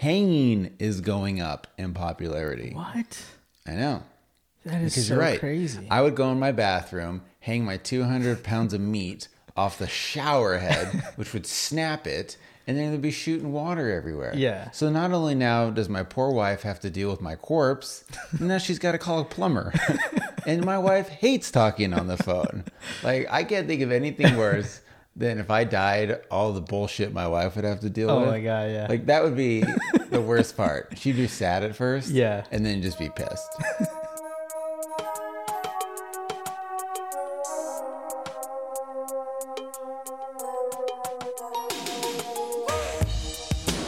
hanging is going up in popularity. What? I know. That is Because so right. crazy. I would go in my bathroom, hang my 200 pounds of meat off the shower head, which would snap it, and then it'd be shooting water everywhere. Yeah. So not only now does my poor wife have to deal with my corpse, now she's got to call a plumber. and my wife hates talking on the phone. Like, I can't think of anything worse than if I died, all the bullshit my wife would have to deal Oh with. Oh my God, yeah. Like, that would be the worst part. She'd be sad at first. Yeah. And then just be pissed.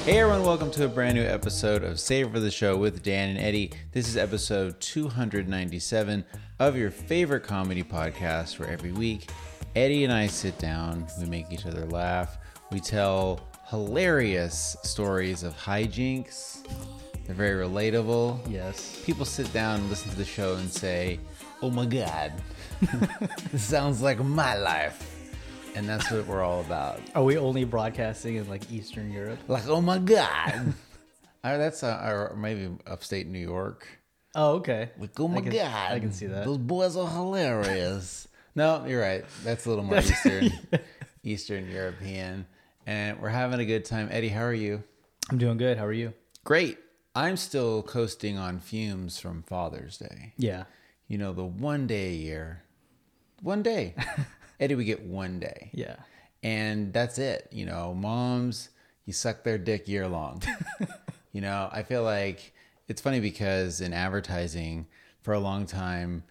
Hey everyone, welcome to a brand new episode of Save for the Show with Dan and Eddie. This is episode 297 of your favorite comedy podcast, where every week Eddie and I sit down, we make each other laugh, we tell hilarious stories of hijinks. They're very relatable. yes. People sit down and listen to the show and say, Oh my God, this sounds like my life. And that's what we're all about. Are we only broadcasting in like Eastern Europe? Like, oh my God. Uh, that's uh, or maybe upstate New York. Oh, okay. Like, oh my can- God. I can see that. Those boys are hilarious. No, you're right. That's a little more Eastern, Eastern European. And we're having a good time. Eddie, how are you? I'm doing good. How are you? Great. I'm still coasting on fumes from Father's Day. Yeah. You know, the one day a year. One day. Eddie, we get one day. Yeah. and that's it. You know, moms, you suck their dick year long. you know, I feel like it's funny because in advertising for a long time,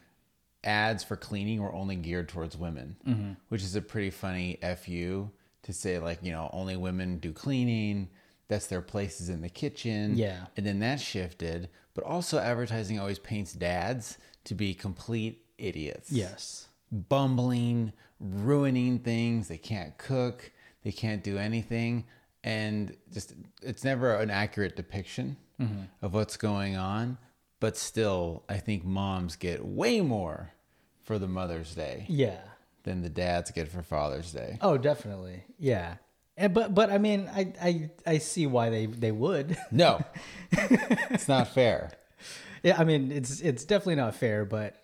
ads for cleaning were only geared towards women, mm-hmm. which is a pretty funny fu to say like you know only women do cleaning. That's their places in the kitchen. Yeah. And then that shifted, but also advertising always paints dads to be complete idiots Yes. bumbling, ruining things. They can't cook, they can't do anything. And just, it's never an accurate depiction mm-hmm. of what's going on. But still, I think moms get way more for the Mother's Day Yeah. than the dads get for Father's Day. Oh, definitely. Yeah. And, but but I mean, I I I see why they they would. No, it's not fair. yeah. I mean, it's it's definitely not fair, but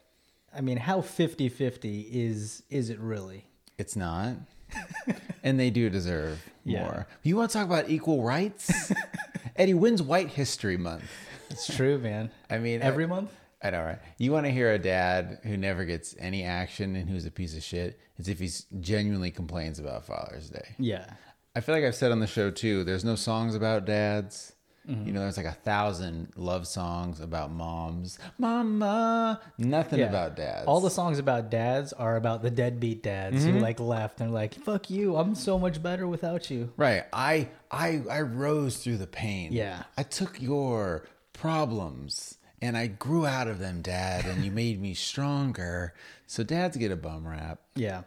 I mean, how 50-50 is is it really? It's not. and they do deserve Yeah. more. You want to talk about equal rights? Eddie, when's White History Month? It's true, man. I mean, Every month? I know, right? You want to hear a dad who never gets any action and who's a piece of shit? It's if he genuinely complains about Father's Day. Yeah. I feel like I've said on the show too. There's no songs about dads. Mm-hmm. You know, there's like a thousand love songs about moms. Mama, nothing Yeah. about dads. All the songs about dads are about the deadbeat dads Mm-hmm. who like left and like, "Fuck you! I'm so much better without you." right. I I I rose through the pain. Yeah. I took your problems and I grew out of them, Dad, and you made me stronger. So dads get a bum rap. Yeah.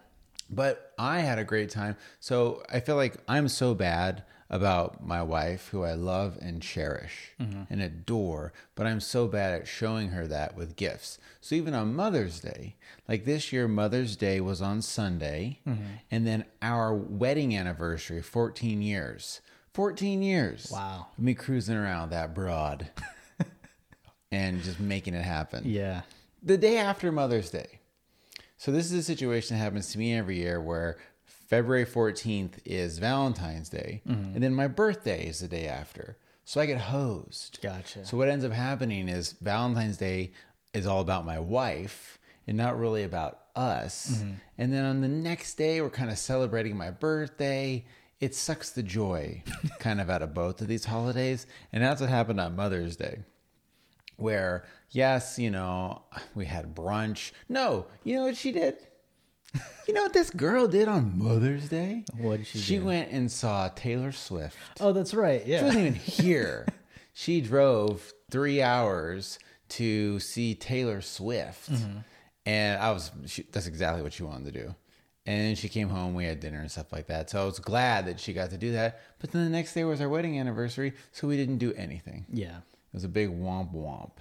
But I had a great time. So I feel like I'm so bad about my wife, who I love and cherish mm-hmm. and adore, but I'm so bad at showing her that with gifts. So even on Mother's Day, like this year, Mother's Day was on Sunday, mm-hmm. and then our wedding anniversary, 14 years. 14 years. Wow. Me cruising around that broad and just making it happen Yeah. the day after Mother's Day. So this is a situation that happens to me every year where February 14th is Valentine's Day, Mm-hmm. and then my birthday is the day after. So I get hosed. Gotcha. So what ends up happening is Valentine's Day is all about my wife and not really about us. Mm-hmm. And then on the next day, we're kind of celebrating my birthday. It sucks the joy kind of out of both of these holidays. And that's what happened on Mother's Day where yes, you know, we had brunch. No, you know what she did? You know what this girl did on Mother's Day? What did she She do? went and saw Taylor Swift. Oh, that's right. Yeah, she wasn't even here. she drove three hours to see Taylor Swift, Mm-hmm. and I was. She, that's exactly what she wanted to do. And she came home. We had dinner and stuff like that. So I was glad that she got to do that. But then the next day was our wedding anniversary, so we didn't do anything. Yeah. It was a big womp womp.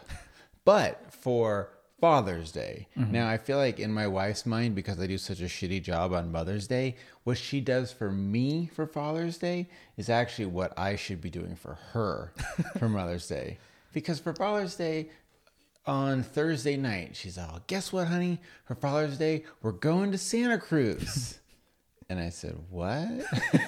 But for Father's Day. Mm-hmm. Now, I feel like in my wife's mind, because I do such a shitty job on Mother's Day, what she does for me for Father's Day is actually what I should be doing for her for Mother's Day. Because for Father's Day, on Thursday night, she's all, Guess what, honey? For Father's Day, we're going to Santa Cruz. and I said, What?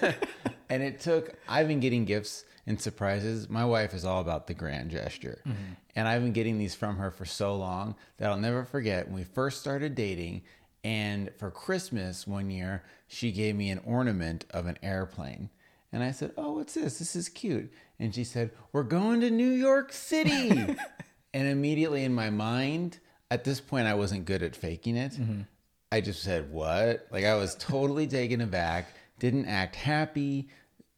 and it took, I've been getting gifts and surprises. My wife is all about the grand gesture. Mm-hmm. And I've been getting these from her for so long that I'll never forget when we first started dating. And for Christmas one year, she gave me an ornament of an airplane. And I said, Oh, what's this? This is cute. And she said, We're going to New York City. and immediately in my mind, at this point, I wasn't good at faking it. Mm-hmm. I just said, What? Like I was totally taken aback, didn't act happy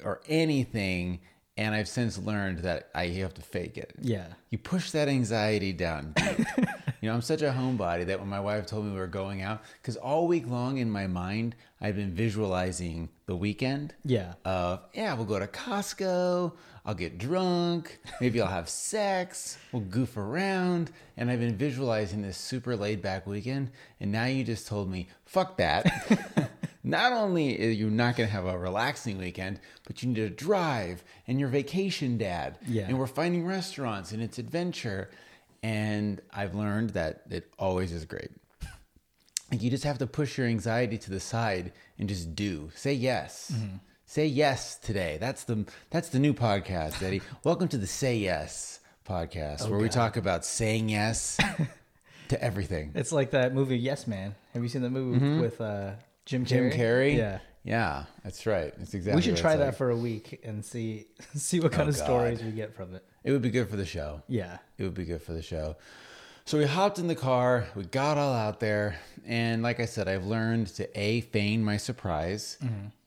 or anything. And I've since learned that I you have to fake it. Yeah. You push that anxiety down. you know, I'm such a homebody that when my wife told me we were going out, because all week long in my mind, I've been visualizing the weekend Yeah. of yeah, we'll go to Costco, I'll get drunk, maybe I'll have sex, we'll goof around, and I've been visualizing this super laid back weekend, and now you just told me, fuck that. not only are you not going to have a relaxing weekend, but you need to drive and your vacation dad. Yeah. And we're finding restaurants and it's adventure. And I've learned that it always is great. Like you just have to push your anxiety to the side and just do. Say yes. Say yes today. That's the that's the new podcast, Eddie. Welcome to the Say Yes podcast, where we talk about saying yes to everything. It's like that movie Yes Man. Have you seen the movie with uh, Jim Carrey? Mm-hmm. Jim Carrey. Yeah. Yeah, that's right. That's exactly. we should what try it's that like. for a week and see see what kind Oh, of stories we get from it. It would be good for the show. Yeah. It would be good for the show. So we hopped in the car, we got all out there, and like I said, I've learned to A, feign my surprise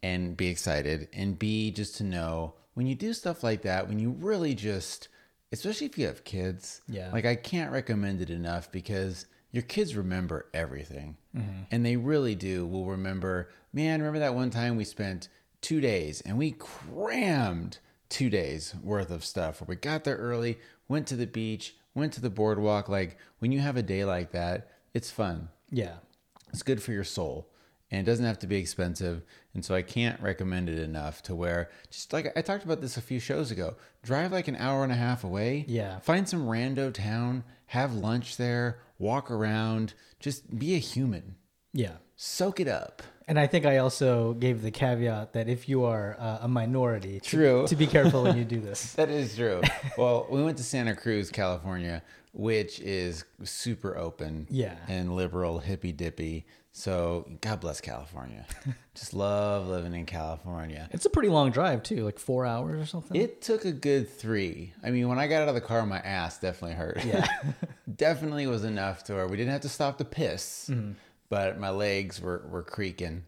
and be excited, and B, just to know when you do stuff like that, when you really just, especially if you have kids, Yeah. like I can't recommend it enough because your kids remember everything. Mm-hmm. And they really do will remember, man, remember that one time we spent two days and we crammed two days worth of stuff where we got there early, went to the beach, went to the boardwalk. Like when you have a day like that, it's fun. Yeah. It's good for your soul. And it doesn't have to be expensive. And so I can't recommend it enough to where, just like I talked about this a few shows ago, drive like an hour and a half away. Yeah. Find some rando town, have lunch there, walk around, just be a human. Yeah. Soak it up. And I think I also gave the caveat that if you are uh, a minority, to- True. to, be careful when you do this. That is true. well, we went to Santa Cruz, California, which is super open Yeah. and liberal, hippy dippy. So God bless California. Just love living in California. It's a pretty long drive too, like four hours or something. It took a good three. I mean, when I got out of the car, my ass definitely hurt. Yeah. definitely was enough to where we didn't have to stop to piss, Mm-hmm. But my legs were, were creaking.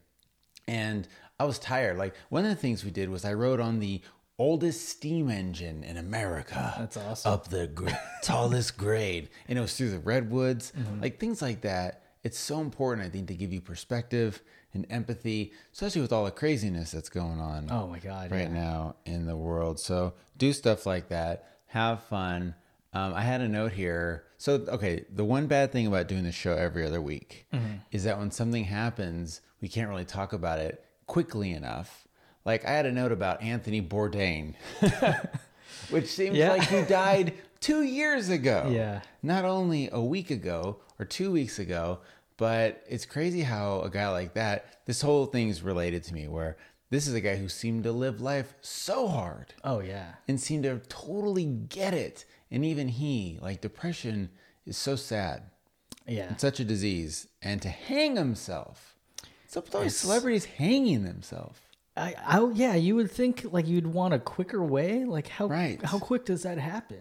And I was tired. Like, one of the things we did was I rode on the oldest steam engine in America. That's awesome. Up the gr- tallest grade. And it was through the redwoods. Mm-hmm. Like, things like that. It's so important, I think, to give you perspective and empathy, especially with all the craziness that's going on oh my god. right yeah. now in the world. So do stuff like that. Have fun. Um, I had a note here. So okay, the one bad thing about doing the show every other week is that when something happens, we can't really talk about it quickly enough. Like I had a note about Anthony Bourdain, which seems Yeah. like he died two years ago. Yeah. Not only a week ago or two weeks ago, but it's crazy how a guy like that, this whole thing's related to me where this is a guy who seemed to live life so hard Oh yeah. and seemed to totally get it. And even he, like depression, is so sad. Yeah. It's such a disease. And to hang himself. What's up with all these celebrities hanging themselves? I, I yeah, you would think like you'd want a quicker way. Like how Right. how quick does that happen?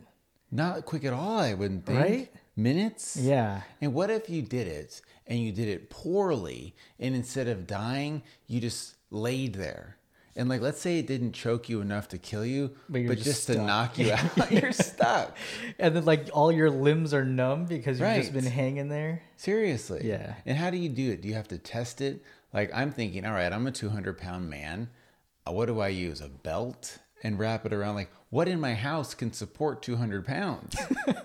Not quick at all, I wouldn't think. Right? Minutes? Yeah. And what if you did it and you did it poorly and instead of dying, you just laid there? And like let's say it didn't choke you enough to kill you, But but, just, just to knock you out, you're stuck. And then like all your limbs are numb because you've just been hanging there. Seriously. Yeah. And how do you do it? Do you have to test it? Like I'm thinking, all right, I'm a 200 pound man. Uh, What do I use? A belt and wrap it around? Like, what in my house can support 200 pounds?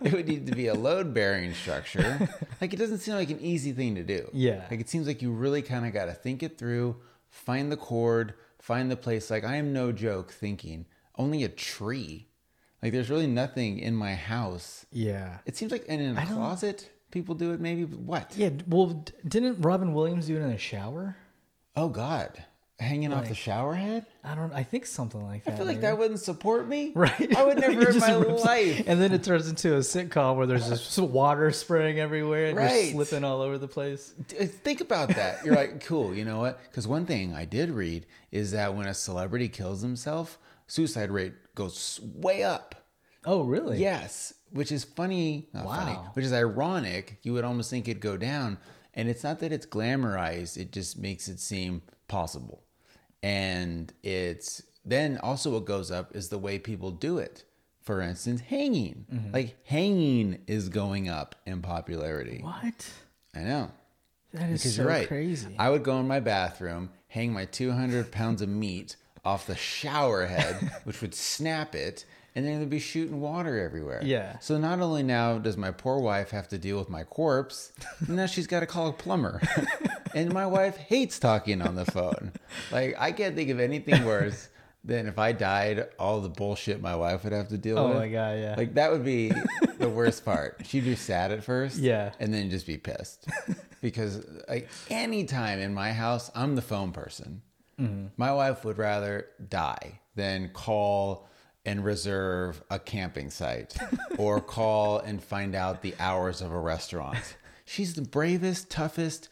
it would need to be a load bearing structure. Like, it doesn't seem like an easy thing to do. Yeah. Like, it seems like you really kind of got to think it through, find the cord, find the place. Like, I am no joke thinking only a tree. Like, there's really nothing in my house. Yeah. It seems like and in a closet, people do it maybe. but What? Yeah. Well, didn't Robin Williams do it in the shower? Oh, God. Hanging off the Like- shower head? I don't. I think something like that. I feel like that wouldn't support me. Right. I would never in my life. And then it turns into a sitcom where there's just water spraying everywhere and Right. you're slipping all over the place. Uh, think about that. You're like, cool, you know what? Because one thing I did read is that when a celebrity kills himself, suicide rate goes way up. Oh, really? Yes, which is funny. Not funny, Wow. which is ironic. You would almost think it'd go down. And it's not that it's glamorized, it just makes it seem possible. And it's then also what goes up is the way people do it. For instance, hanging. Mm-hmm. Like hanging is going up in popularity. What? I know. That is Because so you're right. crazy. I would go in my bathroom, hang my 200 pounds of meat off the shower head, which would snap it, and then it'd be shooting water everywhere. Yeah. So not only now does my poor wife have to deal with my corpse, now she's got to call a plumber. and my wife hates talking on the phone. Like I can't think of anything worse than if I died, all the bullshit my wife would have to deal Oh with. Oh my God, yeah. Like that would be the worst part. She'd be sad at first. Yeah. And then just be pissed. because like anytime in my house, I'm the phone person. Mm-hmm. My wife would rather die than call and reserve a camping site or call and find out the hours of a restaurant. She's the bravest, toughest,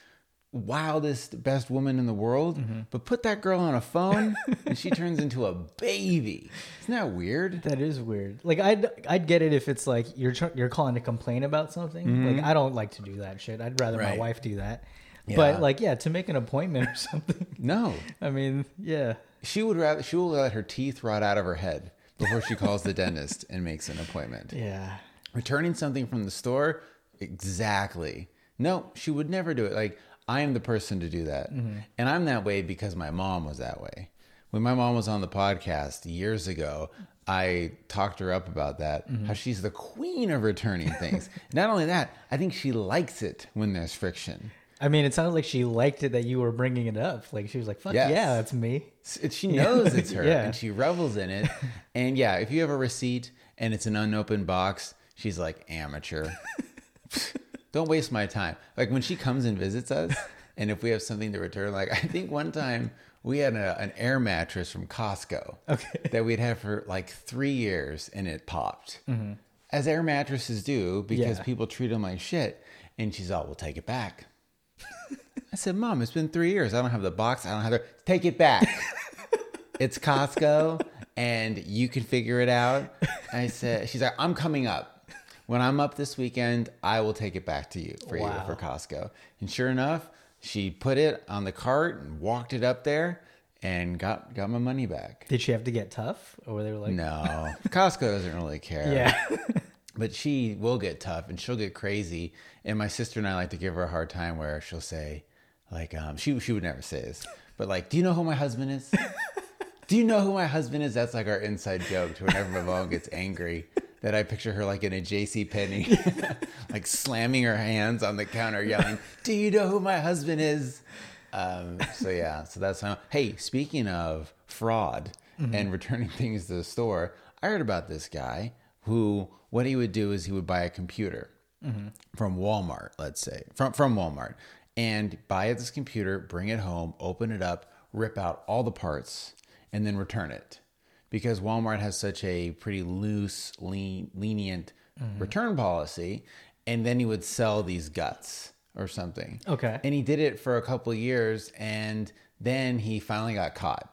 wildest, best woman in the world. Mm-hmm. But put that girl on a phone and she turns into a baby. Isn't that weird? That is weird. Like I'd I'd get it if it's like you're tr- you're calling to complain about something. Like I don't like to do that shit. I'd rather my Mm-hmm. Wife do that. Yeah. But like yeah, to make an appointment or something. No. I mean, yeah. She would rather she will let her teeth rot out of her head before she calls the dentist and makes an appointment. Yeah. Returning something from the store, exactly. No, she would never do it. Like I am the person to do that. Mm-hmm. And I'm that way because my mom was that way. When my mom was on the podcast years ago, I talked her up about that. Mm-hmm. How she's the queen of returning things. Not only that, I think she likes it when there's friction. I mean, it sounded like she liked it that you were bringing it up. Like she was like, "Fuck Yes. yeah, that's me." She knows it's her Yeah. and she revels in it. And yeah, if you have a receipt and it's an unopened box, she's like, amateur. Don't waste my time. Like when she comes and visits us, and if we have something to return, like I think one time we had a, an air mattress from Costco Okay. that we'd had for like three years and it popped. As air mattresses do, because Mm-hmm. Yeah. people treat them like shit. And she's all, we'll take it back. I said, Mom, it's been three years. I don't have the box. I don't have the. Take it back. it's Costco, and you can figure it out. I said, she's like, I'm coming up. When I'm up this weekend, I will take it back to you for Wow. you for Costco. And sure enough, she put it on the cart and walked it up there, and got got my money back. Did she have to get tough, or were they like, No, Costco doesn't really care "Yeah, but she will get tough and she'll get crazy. And my sister and I like to give her a hard time where she'll say, like, um, she she would never say this, but like, do you know who my husband is? do you know who my husband is? That's like our inside joke to whenever my mom gets angry. That I picture her like in a J.C. Penney, like slamming her hands on the counter, yelling, "Do you know who my husband is?" Um, so yeah, so that's how. Hey, speaking of fraud and returning things to the store, I heard about this guy who what he would do is he would buy a computer from Walmart, let's say from from Walmart, and buy this computer, bring it home, open it up, rip out all the parts, and then return it because Walmart has such a pretty loose, lean, lenient mm-hmm. return policy. And then he would sell these guts or something. Okay. And he did it for a couple of years, and then he finally got caught.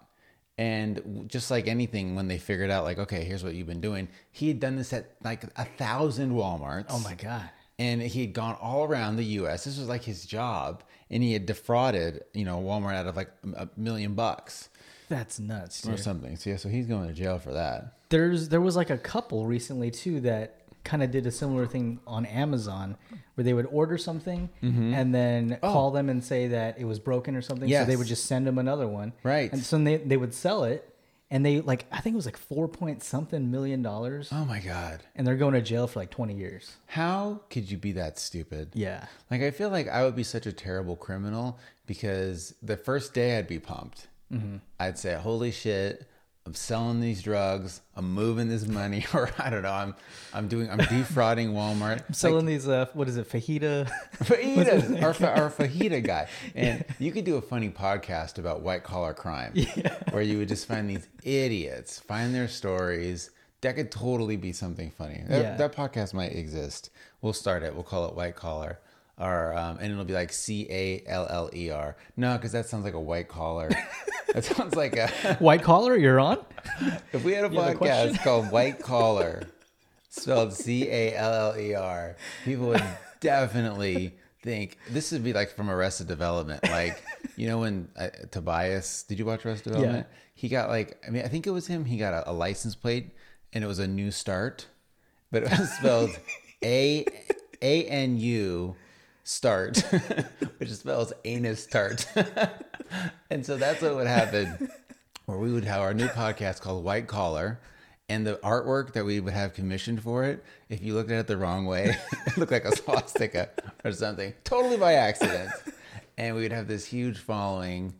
And just like anything, when they figured out, like, okay, here's what you've been doing, he had done this at like a thousand WalMarts. oh my god." And he had gone all around the U.S. This was like his job, and he had defrauded, you know, Walmart out of like a million bucks That's nuts, or something. So yeah, so he's going to jail for that. There's there was like a couple recently too that kind of did a similar thing on Amazon where they would order something and then call them and say that it was broken or something. So they Mm-hmm. Oh. Yes. would just send them another one. Right. And so they they would sell it and they like I think it was like four point something million dollars, Oh my god. and they're going to jail for like twenty years. How could you be that stupid? Yeah, Like I feel like I would be such a terrible criminal because the first day I'd be pumped. Mm-hmm. I'd say, "Holy shit, I'm selling these drugs. I'm moving this money, or I don't know. I'm I'm doing I'm defrauding Walmart. I'm selling these uh, what is it, fajita? fajitas, our, fa- our fajita guy. And you could do a funny podcast about white collar crime, where you would just find these idiots, find their stories. That could totally be something funny. That, Yeah. that podcast might exist. We'll start it. We'll call it white collar. Or, um, and it'll be like C A L L E R. No, because that sounds like a white collar. that sounds like a. White collar, you're on. If we had a You have a podcast called White Collar, spelled C A L L E R, people would definitely think this would be like from Arrested Development. Like, you know, when uh, Tobias, did you watch Arrested Development? He got like, I mean, I think it was him. He got a, a license plate and it was a new start, but it was spelled A A N U start, which spells anus tart. and so that's what would happen where we would have our new podcast called White Collar, and the artwork that we would have commissioned for it, if you looked at it the wrong way, it looked like a swastika or something, totally by accident. And we would have this huge following.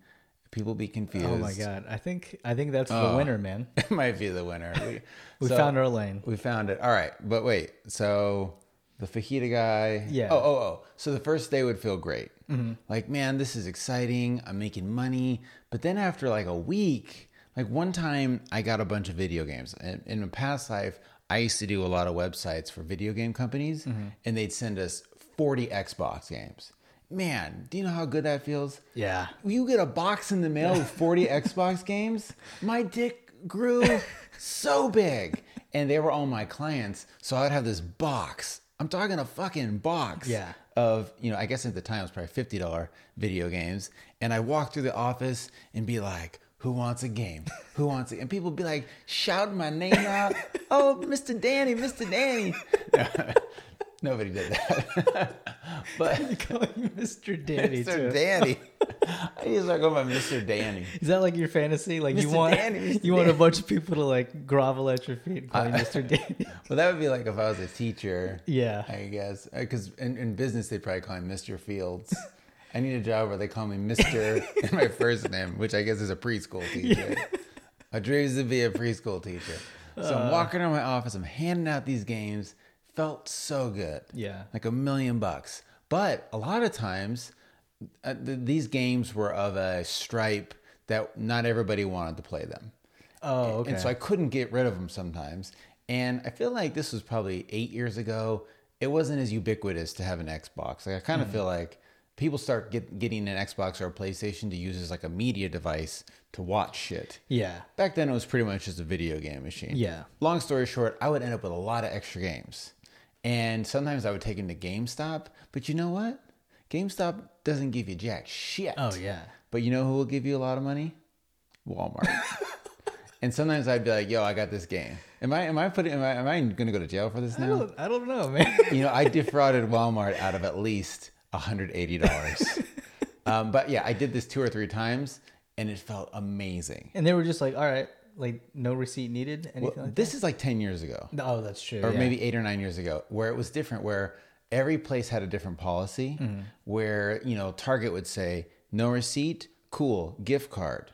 People be confused. Oh my god, I think I think that's the Oh. winner, man. It might be the winner. We, We so- found our lane. We found it. All right, but wait. So the fajita guy. Yeah. Oh, oh, oh. So the first day would feel great. Mm-hmm. Like, man, this is exciting. I'm making money. But then after like a week, like one time, I got a bunch of video games. In, in a past life, I used to do a lot of websites for video game companies, mm-hmm. and they'd send us 40 Xbox games. Man, do you know how good that feels? Yeah. you get a box in the mail with 40 Xbox games, my dick grew so big. And they were all my clients. So I'd have this box. I'm talking a fucking box Yeah. of, you know, I guess at the time it was probably $50 video games. And I walk through the office and be like, who wants a game? Who wants it? And people be like shouting my name out. Oh, Mr. Danny, Mr. Danny. Nobody did that. but Mr. Danny Mr. too. Danny. I to start going by Mr. Danny. Is that like your fantasy? Like you want Danny, Mr. you want a bunch of people to like grovel at your feet and call you Mr. Danny? Well, that would be like if I was a teacher. Yeah. I guess because in, in business they probably call me Mr. Fields. I need a job where they call me Mr. in my first name, which I guess is a preschool teacher. My dream is to be a preschool teacher. So Uh. I'm walking around my office. I'm handing out these games. Felt so good. Yeah. like a million bucks. But a lot of times, uh, th- these games were of a stripe that not everybody wanted to play them. Oh, okay. And so I couldn't get rid of them sometimes. And I feel like this was probably eight years ago. It wasn't as ubiquitous to have an Xbox. Like I kind of feel like people start get, getting an Xbox or a PlayStation to use as like a media device to watch shit. yeah. Back then, it was pretty much just a video game machine. Yeah. Long story short, I would end up with a lot of extra games. And sometimes I would take him to GameStop. But you know what? GameStop doesn't give you jack shit. Oh yeah. But you know who will give you a lot of money? Walmart. and sometimes I'd be like, "Yo, I got this game. Am I? Am I putting? Am I? Am I going to go to jail for this I now?" don't, I don't know, man. You know, I defrauded Walmart out of at least hundred eighty dollars. um, but yeah, I did this two or three times, and it felt amazing. and they were just like, all right, like no receipt needed. Anything Well, like this is like ten years ago. that? Oh, that's true. or yeah. maybe eight or nine years ago, where it was different, where every place had a different policy, mm-hmm. where, you know, Target would say, no receipt, cool, gift card.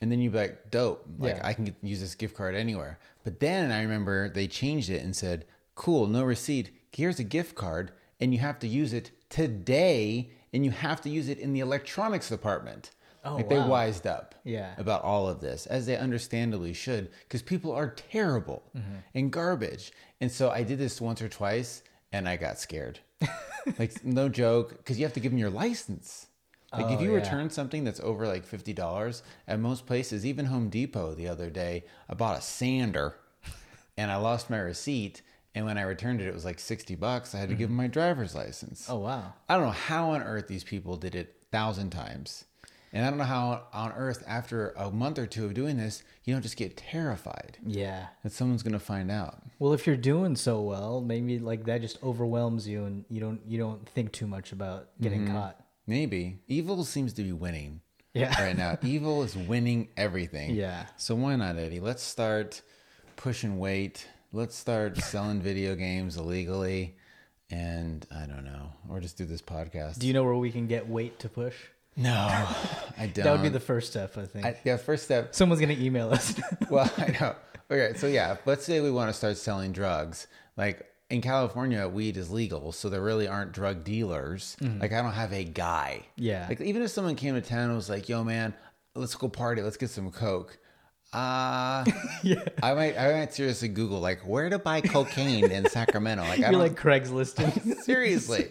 And then you'd be like, dope, like Yeah. I can get, use this gift card anywhere. But then I remember they changed it and said, cool, no receipt, here's a gift card, and you have to use it today, and you have to use it in the electronics department. Oh, like they wised up Yeah. about all of this, as they understandably should, because people are terrible Mm-hmm. and garbage. And so I did this once or twice, and I got scared. like no joke, because you have to give them your license. Like if Oh, you yeah. return something that's over like fifty dollars at most places, even Home Depot the other day, I bought a sander, and I lost my receipt. And when I returned it, it was like sixty bucks. I had to give them my driver's license. Oh wow. I don't know how on earth these people did it thousand times. And I don't know how on earth, after a month or two of doing this, you don't just get terrified Yeah. that someone's going to find out. Well, if you're doing so well, maybe like that just overwhelms you, and you don't you don't think too much about getting Mm-hmm. caught. Maybe. Evil seems to be winning Yeah. Right now, evil is winning everything. Yeah. So why not, Eddie? Let's start pushing weight. Let's start selling video games illegally, and I don't know, or just do this podcast. Do you know where we can get weight to push? No, I don't. That would be the first step, I think. I, yeah, first step. Someone's gonna email us. Well, I know. Okay, so yeah, let's say we want to start selling drugs. Like in California, weed is legal, so there really aren't drug dealers. Like I don't have a guy. Mm-hmm. Yeah. Like even if someone came to town and was like, "Yo, man, let's go party. Let's get some coke." Uh yeah. I might I might seriously Google like where to buy cocaine in Sacramento. Like I You're like Craigslist. seriously.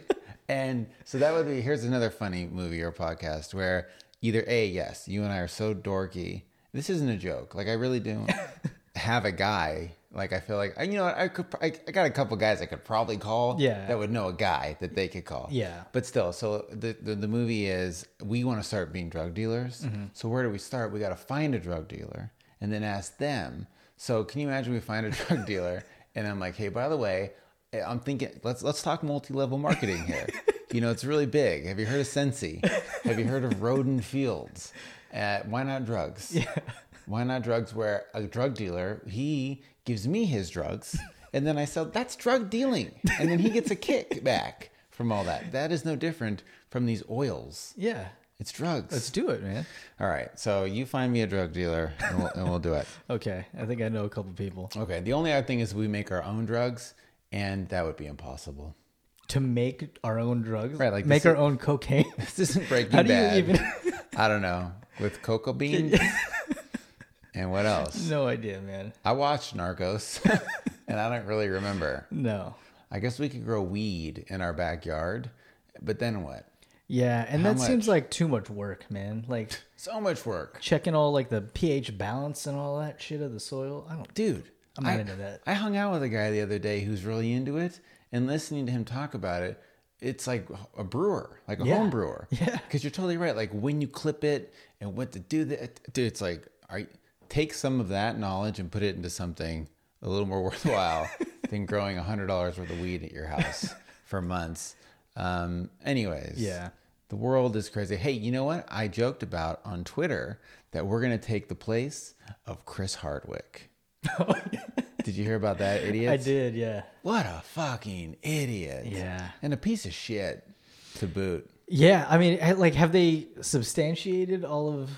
And so that would be here's another funny movie or podcast where either A, yes, you and I are so dorky. This isn't a joke. Like I really don't have a guy. Like I feel like you know I could I, I got a couple guys I could probably call Yeah. that would know a guy that they could call. Yeah. But still, so the the, the movie is we want to start being drug dealers. Mm-hmm. So where do we start? We got to find a drug dealer and then ask them. So can you imagine we find a drug dealer and I'm like, hey, by the way, I'm thinking let's let's talk multi-level marketing here. you know, it's really big. Have you heard of Scentsy? Have you heard of Rodan Fields? Uh, why not drugs? yeah. Why not drugs where a drug dealer, he gives me his drugs and then I sell, that's drug dealing. And then he gets a kickback from all that. That is no different from these oils. Yeah. It's drugs. Let's do it, man. all right. So you find me a drug dealer and we'll, and we'll do it. Okay. I think I know a couple people. Okay. The only other thing is we make our own drugs and that would be impossible. To make our own drugs. Right, like make our own cocaine. This isn't Breaking How do you Bad. even I don't know. With cocoa beans and what else? No idea, man. I watched Narcos and I don't really remember. No. I guess we could grow weed in our backyard, but then what? Yeah, and How that seems like too much work, man. Like So much work. checking all like the pH balance and all that shit of the soil. I don't Dude, I'm not I, into that. I hung out with a guy the other day who's really into it and listening to him talk about it, it's like a brewer, like a Yeah. home brewer. Yeah. Because you're totally right. Like when you clip it and what to do that, dude, it's like, are you, take some of that knowledge and put it into something a little more worthwhile than growing a hundred dollars worth of weed at your house for months. Um, anyways, Yeah. the world is crazy. Hey, you know what? I joked about on Twitter that we're gonna take the place of Chris Hardwick. Did you hear about that, idiot? I did, yeah. What a fucking idiot. Yeah. And a piece of shit to boot. Yeah, I mean, like, have they substantiated all of?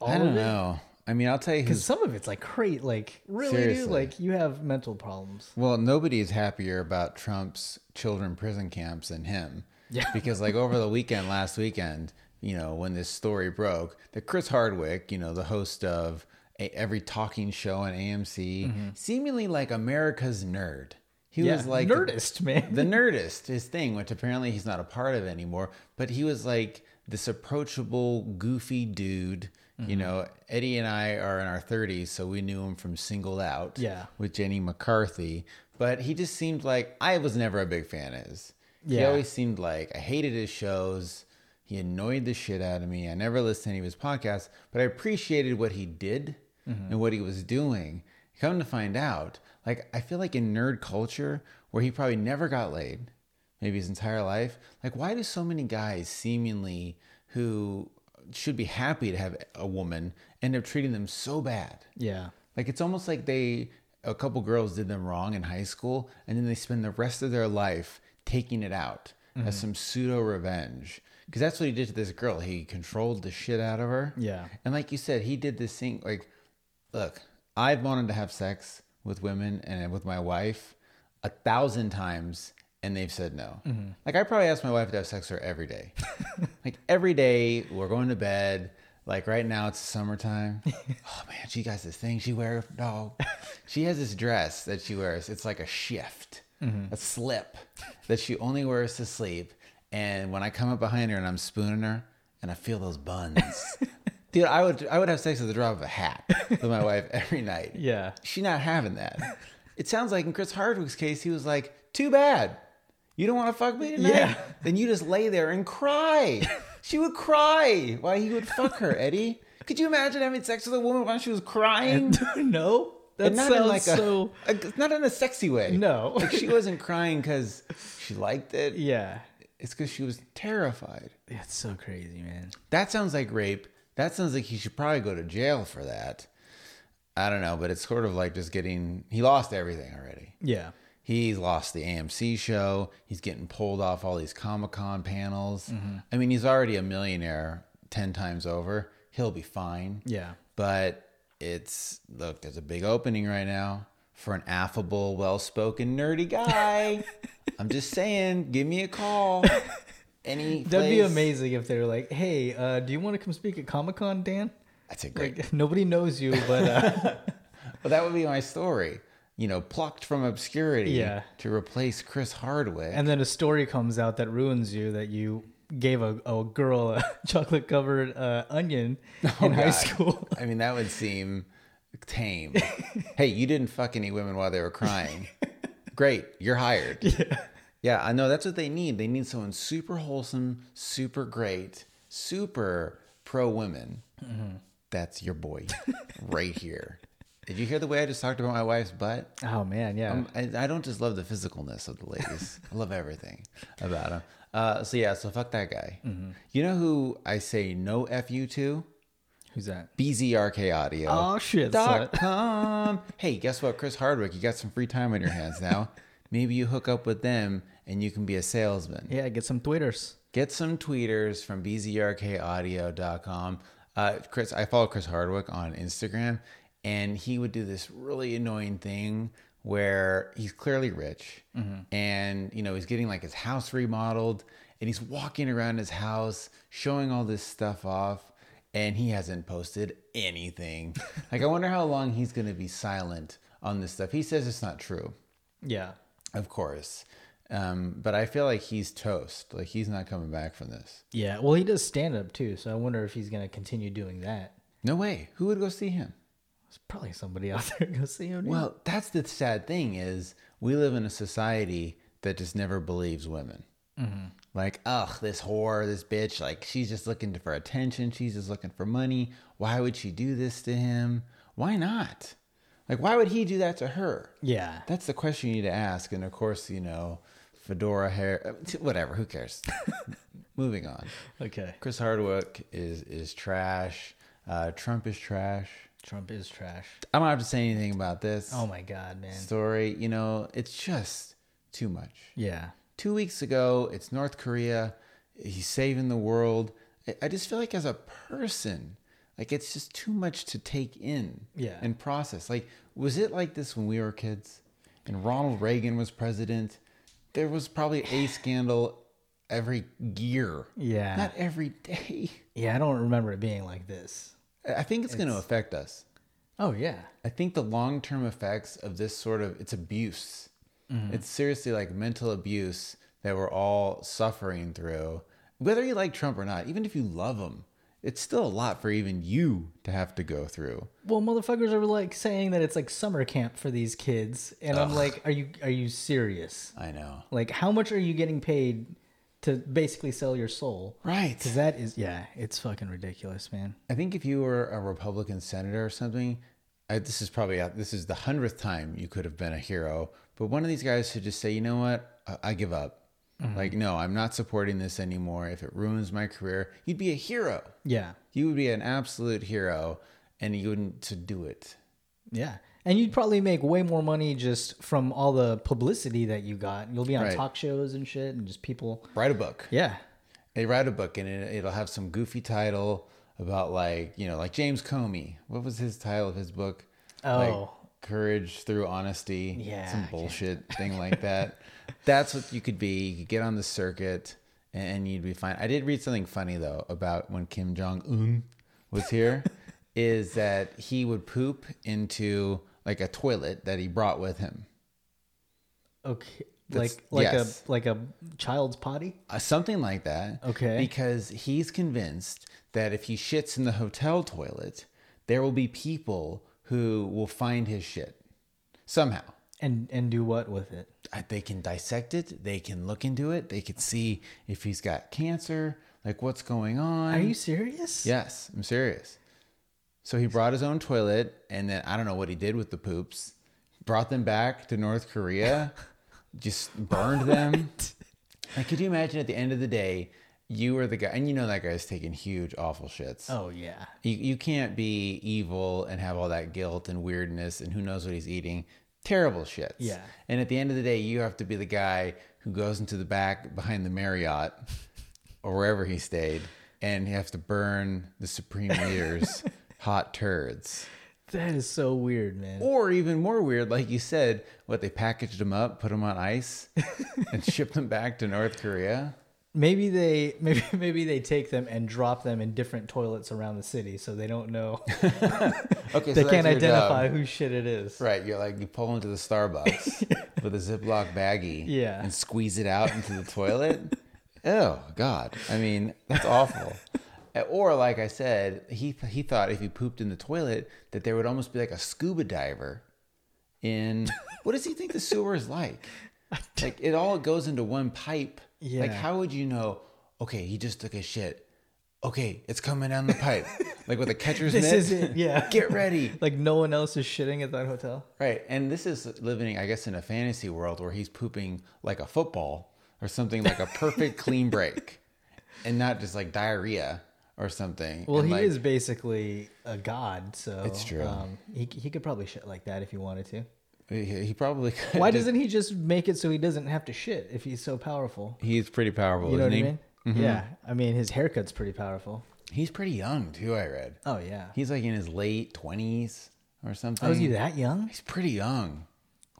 All I don't of know. I mean, I'll tell you Because some of it's like great. Like, really, Seriously. dude? Like, you have mental problems. Well, nobody is happier about Trump's children prison camps than him. Yeah. Because, like, over the weekend, last weekend, you know, when this story broke, that Chris Hardwick, you know, the host of a, every talking show on AMC, seemingly like America's nerd. He yeah, was like Nerdist, man. the Nerdist, his thing, which apparently he's not a part of anymore. But he was like this approachable, goofy dude. You Mm-hmm. know, Eddie and I are in our 30s, so we knew him from Singled Out Yeah. with Jenny McCarthy. But he just seemed like I was never a big fan of his. He always seemed like I hated his shows. He annoyed the shit out of me. I never listened to any of his podcasts, but I appreciated what he did Mm-hmm. and what he was doing. Come to find out, like I feel like in nerd culture, where he probably never got laid, maybe his entire life, like why do so many guys seemingly who should be happy to have a woman end up treating them so bad? yeah. Like it's almost like they a couple girls did them wrong in high school and then they spend the rest of their life taking it out as some pseudo revenge. Cuz that's what he did to this girl. He controlled the shit out of her. Yeah. And like you said, he did this thing like look, I've wanted to have sex with women and with my wife a thousand times and they've said no. Mm-hmm. Like I probably ask my wife to have sex with her every day. like every day we're going to bed. Like right now it's summertime. oh man, she got this thing she wears. No, she has this dress that she wears. It's like a shift, mm-hmm. a slip that she only wears to sleep. And when I come up behind her and I'm spooning her, and I feel those buns, dude, I would I would have sex at the drop of a hat with my wife every night. Yeah. She not having that. It sounds like in Chris Hardwick's case, he was like, "Too bad, you don't want to fuck me tonight." Yeah. Then you just lay there and cry. she would cry while he would fuck her, Eddie. Could you imagine having sex with a woman while she was crying? no. That And not sounds in like a, so. a- not in a sexy way. No. like she wasn't crying because she liked it. Yeah. It's because she was terrified. That's so crazy, man. That sounds like rape. That sounds like he should probably go to jail for that. I don't know, but it's sort of like just getting. He lost everything already. Yeah. He's lost the AMC show. He's getting pulled off all these Comic Con panels. Mm-hmm. I mean, he's already a millionaire 10 times over. He'll be fine. Yeah. But it's, look, there's a big opening right now for an affable, well spoken, nerdy guy. I'm just saying, give me a call. Any That'd be place. amazing if they were like, "Hey, uh, do you want to come speak at Comic Con, Dan? That's a great. Like nobody knows you, but uh, Well, that would be my story. You know, plucked from obscurity Yeah. to replace Chris Hardwick. and then a story comes out that ruins you that you gave a, a girl a chocolate covered uh, onion in high school. I mean, that would seem tame. hey, you didn't fuck any women while they were crying. Great, you're hired. yeah. Yeah, I know that's what they need. They need someone super wholesome, super great, super pro women. That's your boy right here. Did you hear the way I just talked about my wife's butt? Oh man, yeah. Um, I, I don't just love the physicalness of the ladies. I love everything about them. Uh, so yeah, so fuck that guy. You know who I say no fu to? Who's that? BZRK Audio. Oh shit! dot com. hey, guess what, Chris Hardwick? You got some free time on your hands now. Maybe you hook up with them and you can be a salesman. Yeah, get some tweeters. Get some tweeters from bzrkaudio.com. Uh, Chris, I follow Chris Hardwick on Instagram, and he would do this really annoying thing where he's clearly rich, and you know he's getting like his house remodeled, and he's walking around his house showing all this stuff off, and he hasn't posted anything. like I wonder how long he's going to be silent on this stuff. He says it's not true. Yeah. Of course. Um, but I feel like he's toast. Like he's not coming back from this. Yeah. Well, he does stand up too, so I wonder if he's gonna continue doing that. No way. Who would go see him? There's probably somebody out there go see him. Well, that's the sad thing is we live in a society that just never believes women. Like, ugh, this whore, this bitch, like she's just looking for attention. She's just looking for money. Why would she do this to him? Why not? Like, why would he do that to her? yeah. That's the question you need to ask. And of course, you know, fedora hair, whatever. Who cares? Moving on. Okay. Chris Hardwick is is trash. Uh, Trump is trash. Trump is trash. I don't have to say anything about this Oh my god, man. story. You know, it's just too much. Yeah. Two weeks ago, it's North Korea. He's saving the world. I- I just feel like as a person, like it's just too much to take in Yeah. and process. Like, was it like this when we were kids and Ronald Reagan was president? There was probably a scandal every year. Yeah. Not every day. Yeah, I don't remember it being like this. I think it's going to affect us. Oh yeah. I think the long term effects of this sort of it's abuse. Mm-hmm. It's seriously like mental abuse that we're all suffering through. Whether you like Trump or not, even if you love him, it's still a lot for even you to have to go through. Well, motherfuckers are like saying that it's like summer camp for these kids, and I'm like, are you are you serious? I know. Like, how much are you getting paid to basically sell your soul? Right. Because that is, yeah, it's fucking ridiculous, man. I think if you were a Republican senator or something, I, this is probably this is the hundredth time you could have been a hero. But one of these guys should just say, you know what, I, I give up. Mm-hmm. Like, no, I'm not supporting this anymore. If it ruins my career, you'd be a hero. Yeah, You would be an absolute hero, and you wouldn't to do it. yeah, and you'd probably make way more money just from all the publicity that you got. You'll be on Right. talk shows and shit, and just people. Write a book. Yeah, They write a book, and it, it'll have some goofy title about like you know, like James Comey. What was his title of his book? Like, Oh. Courage through honesty. Yeah, some bullshit thing like that. That's what you could be. You could get on the circuit, and you'd be fine. I did read something funny though about when Kim Jong Un was here. is that he would poop into like a toilet that he brought with him. okay, That's- like like yes. a like a child's potty. Uh, something like that. Okay. Because he's convinced that if he shits in the hotel toilet, there will be people who will find his shit somehow. And and do what with it? They can dissect it. They can look into it. They can see if he's got cancer, like what's going on. Are you serious? Yes, I'm serious. So he brought his own toilet, and then I don't know what he did with the poops. Brought them back to North Korea, just burned them, Like, could you imagine at the end of the day, you were the guy, and you know that guy's taking huge, awful shits. Oh yeah. You, you can't be evil and have all that guilt and weirdness and who knows what he's eating. Terrible shits. Yeah. And at the end of the day, you have to be the guy who goes into the back behind the Marriott or wherever he stayed and he has to burn the Supreme Leader's hot turds. That is so weird, man. Or even more weird, like you said, what they packaged them up, put them on ice, and shipped them back to North Korea. Maybe they maybe maybe they take them and drop them in different toilets around the city so they don't know. Okay, they so can't identify whose shit it is. Right, you're like you pull into the Starbucks with a Ziploc baggie, Yeah. and squeeze it out into the toilet. Oh God, I mean that's awful. Or like I said, he he thought if he pooped in the toilet that there would almost be like a scuba diver. In what does he think the sewer is like? Like it all goes into one pipe. Like how would you know? Okay, he just took a shit. Okay, it's coming down the pipe, like with a catcher's This mitt. is it, yeah. Get ready. Like no one else is shitting at that hotel. Right. And this is living, I guess, in a fantasy world where he's pooping like a football or something like a perfect clean break and not just like diarrhea or something. Well, And, he like, is basically a god, so It's true. Um, he he could probably shit like that if he wanted to. He, he probably could. Why doesn't he just make it so he doesn't have to shit if he's so powerful? He's pretty powerful, You know isn't what he? I mean? Mm-hmm. Yeah, I mean his haircut's pretty powerful. He's pretty young, too, I read. Oh yeah. He's like in his late 20s or something. Oh, is he that young? He's pretty young.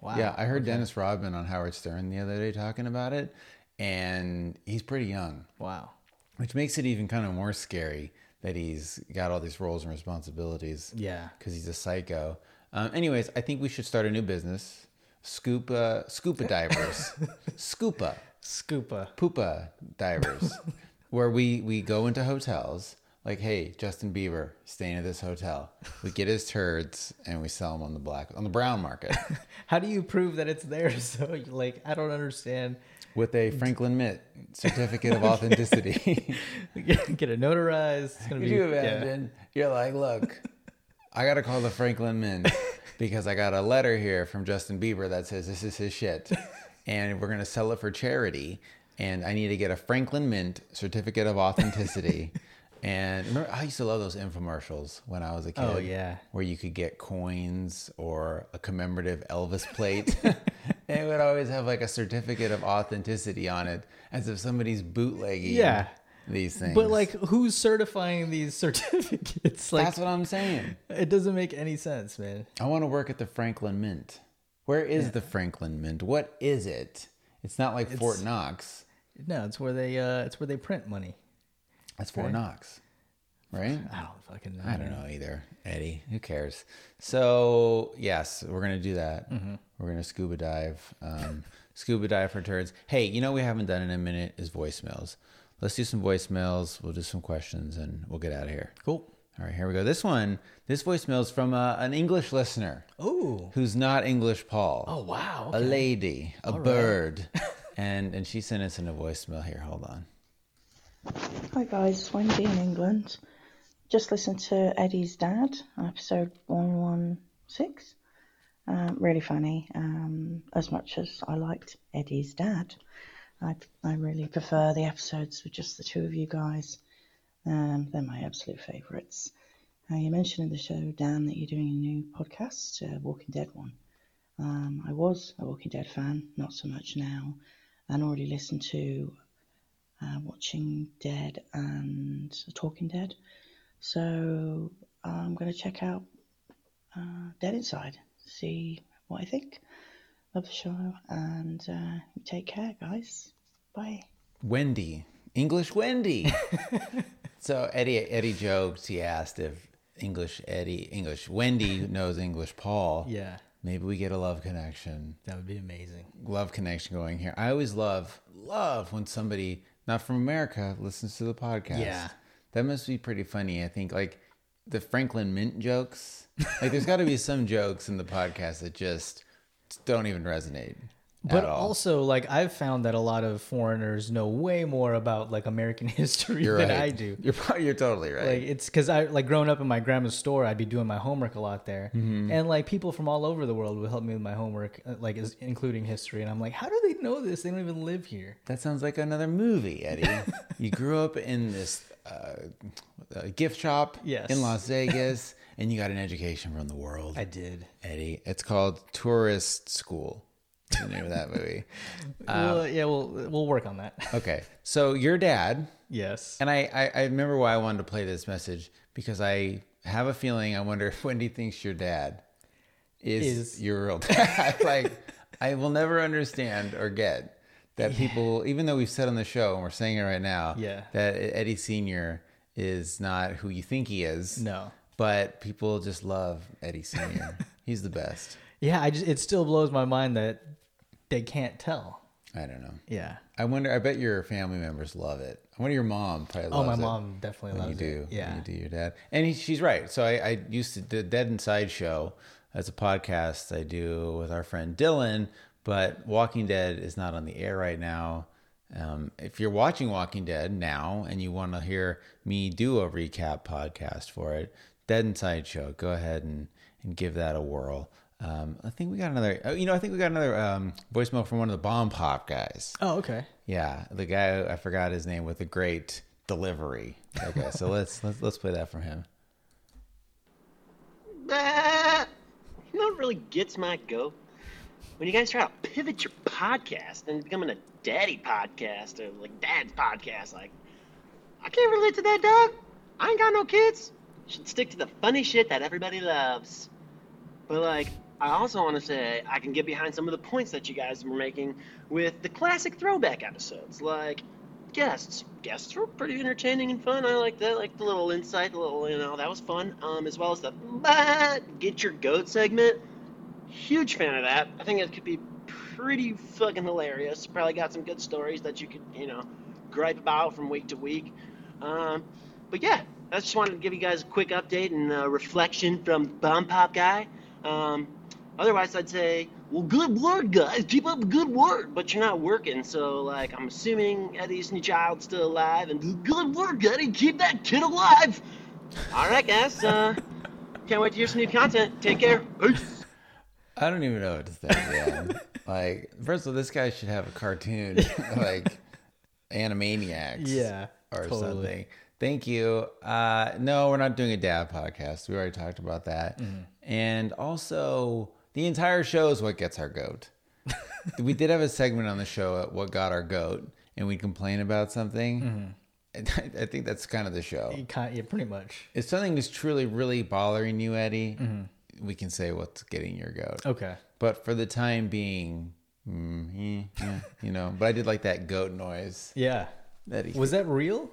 Wow. Yeah, I heard Dennis Rodman on Howard Stern the other day talking about it, and he's pretty young. Wow. Which makes it even kind of more scary that he's got all these roles and responsibilities. Yeah. Because he's a psycho. Um, anyways, I think we should start a new business. Scuba, scuba divers. Scuba, Scoopa. poopa divers. where we, we go into hotels. Like, hey, Justin Bieber, staying at this hotel. We get his turds and we sell them on the black, on the brown market How do you prove that it's there? So like, I don't understand. with a Franklin Mint certificate of authenticity. Get it notarized. It's gonna Could be. you yeah. imagine? You're like, look, I got to call the Franklin Mint because I got a letter here from Justin Bieber that says this is his shit. And we're going to sell it for charity. And I need to get a Franklin Mint certificate of authenticity. and remember, I used to love those infomercials when I was a oh, kid. Oh, yeah. Where you could get coins or a commemorative Elvis plate. and it would always have like a certificate of authenticity on it as if somebody's bootlegging Yeah. These things. But like, who's certifying these certificates? Like, That's what I'm saying. it doesn't make any sense, man. I want to work at the Franklin Mint. Where is the Franklin Mint? What is it? It's not like Fort Knox. No, it's where they uh, it's where they print money. That's Fort Knox, right? I don't fucking know. I don't know either, Eddie. Who cares? So yes, we're gonna do that. We're gonna scuba dive, um, scuba dive for turds. Hey, you know we haven't done in a minute is voicemails. Let's do some voicemails. We'll do some questions and we'll get out of here. Cool. All right, here we go. This one, this voicemail is from uh, an English listener Oh. who's not English Paul. Oh wow. a lady, a bird, and and she sent us in a voicemail here. Hold on. Hi guys, it's Wendy in England. Just listened to Eddie's dad, episode 116. Um, really funny. Um, as much as I liked Eddie's dad, I, I really prefer the episodes with just the two of you guys. Um, they're my absolute favourites. Uh, you mentioned in the show, Dan, that you're doing a new podcast, uh, Walking Dead one. Um, I was a Walking Dead fan, not so much now, and already listened to uh, Watching Dead and Talking Dead. So I'm going to check out uh, Dead Inside, see what I think of the show, and uh, take care, guys. Bye. Wendy, English Wendy. so Eddie Eddie joked. He asked if English Eddie English Wendy knows English Paul. Yeah, Maybe we get a love connection. that would be amazing. Love connection going here. I always love love when somebody not from America listens to the podcast. Yeah. That must be pretty funny. I think like the Franklin Mint jokes. Like there's got to be some jokes in the podcast that just don't even resonate. But also, like I've found that a lot of foreigners know way more about like American history you're than right. I do. You're probably, you're totally right. Like it's because I like growing up in my grandma's store, I'd be doing my homework a lot there, Mm-hmm. and like people from all over the world would help me with my homework, uh, like is, including history. And I'm like, how do they know this? They don't even live here. That sounds like another movie, Eddie. you grew up in this uh, uh, gift shop Yes. in Las Vegas, and you got an education from the world. I did. Eddie, it's called Tourist School. The name of that movie. well, um, yeah, we'll we'll work on that. Okay, so your dad, yes. and I, I, I remember why I wanted to play this message because I have a feeling. I wonder if Wendy thinks your dad is, Is- your real dad. like, I will never understand or get that people, even though we've said on the show and we're saying it right now, Yeah. that Eddie Senior is not who you think he is. No. But people just love Eddie Senior. He's the best. Yeah, I just it still blows my mind that they can't tell. I don't know. Yeah. I wonder. I bet your family members love it. I wonder your mom probably Oh, loves my mom definitely when you loves do. it. Yeah. you do your dad, and he, she's right. So I, I used to the Dead Inside show as a podcast I do with our friend Dylan, but Walking Dead is not on the air right now. Um, if you're watching Walking Dead now and you want to hear me do a recap podcast for it, Dead Inside show, go ahead and and give that a whirl. Um, I think we got another. oh, You know, I think we got another um, voicemail from one of the Bomb Pop guys. Oh, okay. Yeah, the guy I forgot his name with the great delivery. Okay, so let's let's let's play that from him. Ah, you know what really gets my goat? When you guys try to pivot your podcast and becoming a daddy podcast or like dad's podcast, like, I can't relate to that, dog. I ain't got no kids. Should stick to the funny shit that everybody loves. But like, I also want to say I can get behind some of the points that you guys were making with the classic throwback episodes, like guests. Guests were pretty entertaining and fun. I like that, like the little insight, the little you know that was fun. Um, as well as the but get your goat segment. Huge fan of that. I think it could be pretty fucking hilarious. Probably got some good stories that you could you know gripe about from week to week. Um, but yeah, I just wanted to give you guys a quick update and uh, reflection from Bomb Pop guy. Um, otherwise, I'd say, well, good work, guys. Keep up the good work. But you're not working, so like, I'm assuming Eddie's new child's still alive. And good work, Eddie. Keep that kid alive. All right, guys. Uh, can't wait to hear some new content. Take care. Peace. I don't even know what to say. Man. like, first of all, this guy should have a cartoon like Animaniacs, Yeah, or totally. something. Thank you. Uh, no, we're not doing a dad podcast. We already talked about that. Mm-hmm. And also, the entire show is what gets our goat. we did have a segment on the show at what got our goat, and we complain about something. I think that's kind of the show. Kind yeah, pretty much. If something is truly really bothering you, Eddie, we can say what's getting your goat. Okay. But for the time being, mm, eh, yeah, you know. But I did like that goat noise. Yeah. Eddie, Was that real?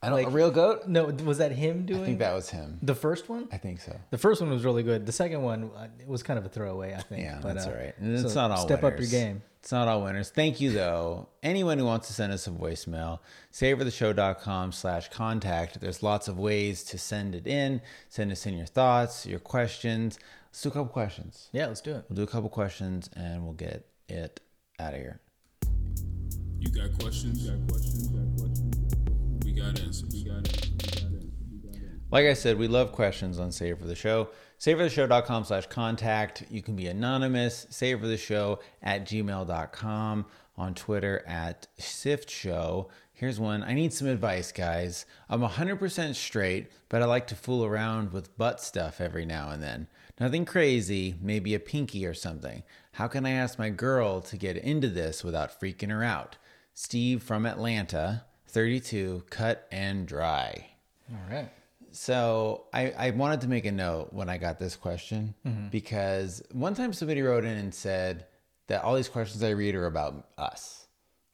I don't like- a real goat. No, was that him doing I think that was him. the first one? I think so. The first one was really good. The second one uh, it was kind of a throwaway, I think. Yeah, but, that's uh, all right. And it's not all step up your game. It's not all winners. Thank you though. Anyone who wants to send us a voicemail, savortheshow.com slash contact. There's lots of ways to send it in. Send us in your thoughts, your questions. Let's do a couple questions. Yeah, let's do it. We'll do a couple questions and we'll get it out of here. You got questions? You got questions? You got questions? Got answers. We got answers. Like I said, we love questions on Save for the Show. SaveForTheShow.com slash contact. You can be anonymous. Save for the Show at gmail.com. On Twitter at Sift Show. Here's one. I need some advice, guys. I'm 100% straight, but I like to fool around with butt stuff every now and then. Nothing crazy, maybe a pinky or something. How can I ask my girl to get into this without freaking her out? Steve from Atlanta, 32, cut and dry. All right. So I, I wanted to make a note when I got this question mm-hmm. because one time somebody wrote in and said that all these questions I read are about us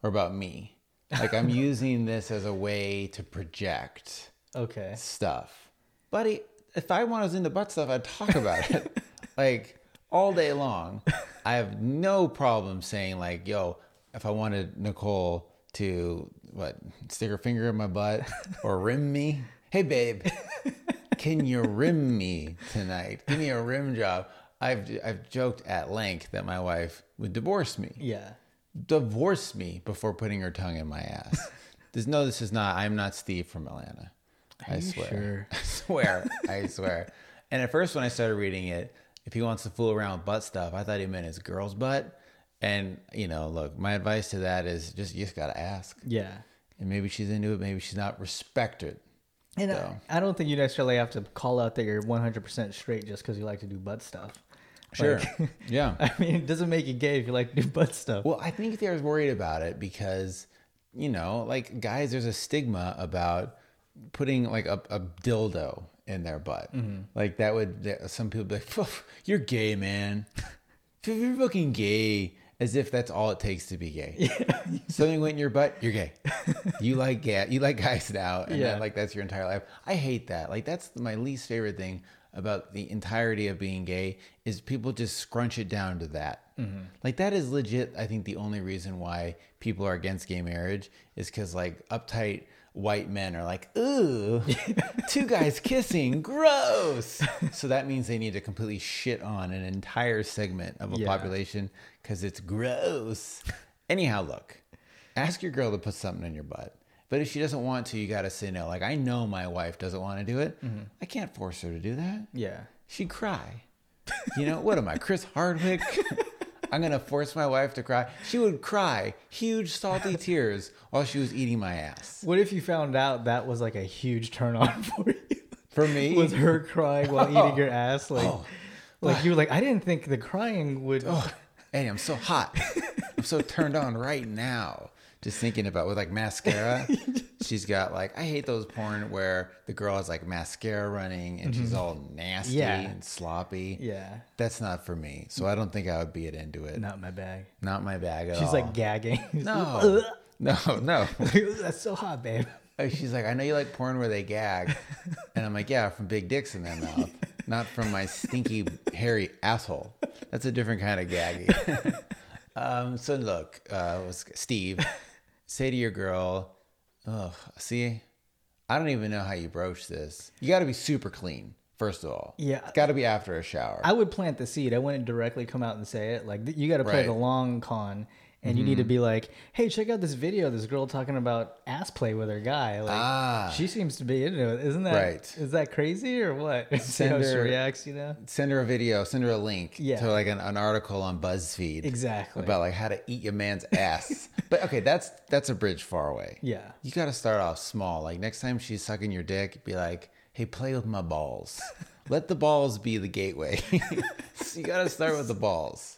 or about me. Like I'm using this as a way to project Okay. stuff. Buddy, if I was into butt stuff, I'd talk about it like all day long. I have no problem saying like, yo, if I wanted Nicole to what stick her finger in my butt or rim me, hey babe, can you rim me tonight? Give me a rim job. I've I've joked at length that my wife would divorce me. Yeah. Divorce me before putting her tongue in my ass. There's no, this is not. I'm not Steve from Atlanta. I swear. sure? I swear. I swear. And at first, when I started reading it, if he wants to fool around with butt stuff, I thought he meant his girl's butt. And you know, look, my advice to that is just you just gotta ask. Yeah. And maybe she's into it, maybe she's not. Respect it. And So- I, I don't think you necessarily have to call out that you're 100% straight just because you like to do butt stuff. Sure. Like- yeah. I mean, it doesn't make you gay if you like to do butt stuff. Well, I think they're worried about it because, you know, like guys, there's a stigma about putting like a, a dildo in their butt. Mm-hmm. Like that would some people be like, "You're gay, man. You're fucking gay." As if that's all it takes to be gay. Something went in your butt, you're gay. You like gay. You like guys now, and Yeah. then, like that's your entire life. I hate that. Like that's my least favorite thing about the entirety of being gay is people just scrunch it down to that. Mm-hmm. Like that is legit. I think the only reason why people are against gay marriage is because like uptight white men are like, ooh, two guys kissing, gross. So that means they need to completely shit on an entire segment of a Yeah. population because it's gross. Anyhow, look, ask your girl to put something in your butt. But if she doesn't want to, you got to say no. Like, I know my wife doesn't want to do it. Mm-hmm. I can't force her to do that. yeah. She'd cry. You know, what am I, Chris Hardwick? I'm going to force my wife to cry. She would cry huge, salty tears while she was eating my ass. What if you found out that was like a huge turn on for you? For me, Was her crying while eating oh. your ass? Like, Oh. like you were like, I didn't think the crying would. Hey, I'm so hot. I'm so turned on right now. Just thinking about with like mascara. she's got like I hate those porn where the girl has like mascara running and she's mm-hmm. all nasty Yeah. and sloppy. Yeah. That's not for me. So I don't think I would be it into it. Not my bag. Not my bag at She's all. like gagging. no, no, no. That's so hot, babe. She's like, I know you like porn where they gag, and I'm like, yeah, from big dicks in their mouth, not from my stinky hairy asshole. That's a different kind of gaggy. um, so look, uh, Steve, say to your girl, oh, see, I don't even know how you broach this. You got to be super clean, first of all. Yeah. it's got to be after a shower. I would plant the seed. I wouldn't directly come out and say it. Like you got to play Right. the long con, and you need to be like, "Hey, check out this video. This girl talking about ass play with her guy. Like Ah. she seems to be into it. Isn't that Right. Is that crazy or what? Send her- reacts. You know. send her a video, send her a link Yeah. to like an, an article on BuzzFeed. Exactly. About like how to eat your man's ass. but okay, that's that's a bridge far away. Yeah. You got to start off small. Like next time she's sucking your dick, be like, "Hey, play with my balls." Let the balls be the gateway. so you got to start with the balls.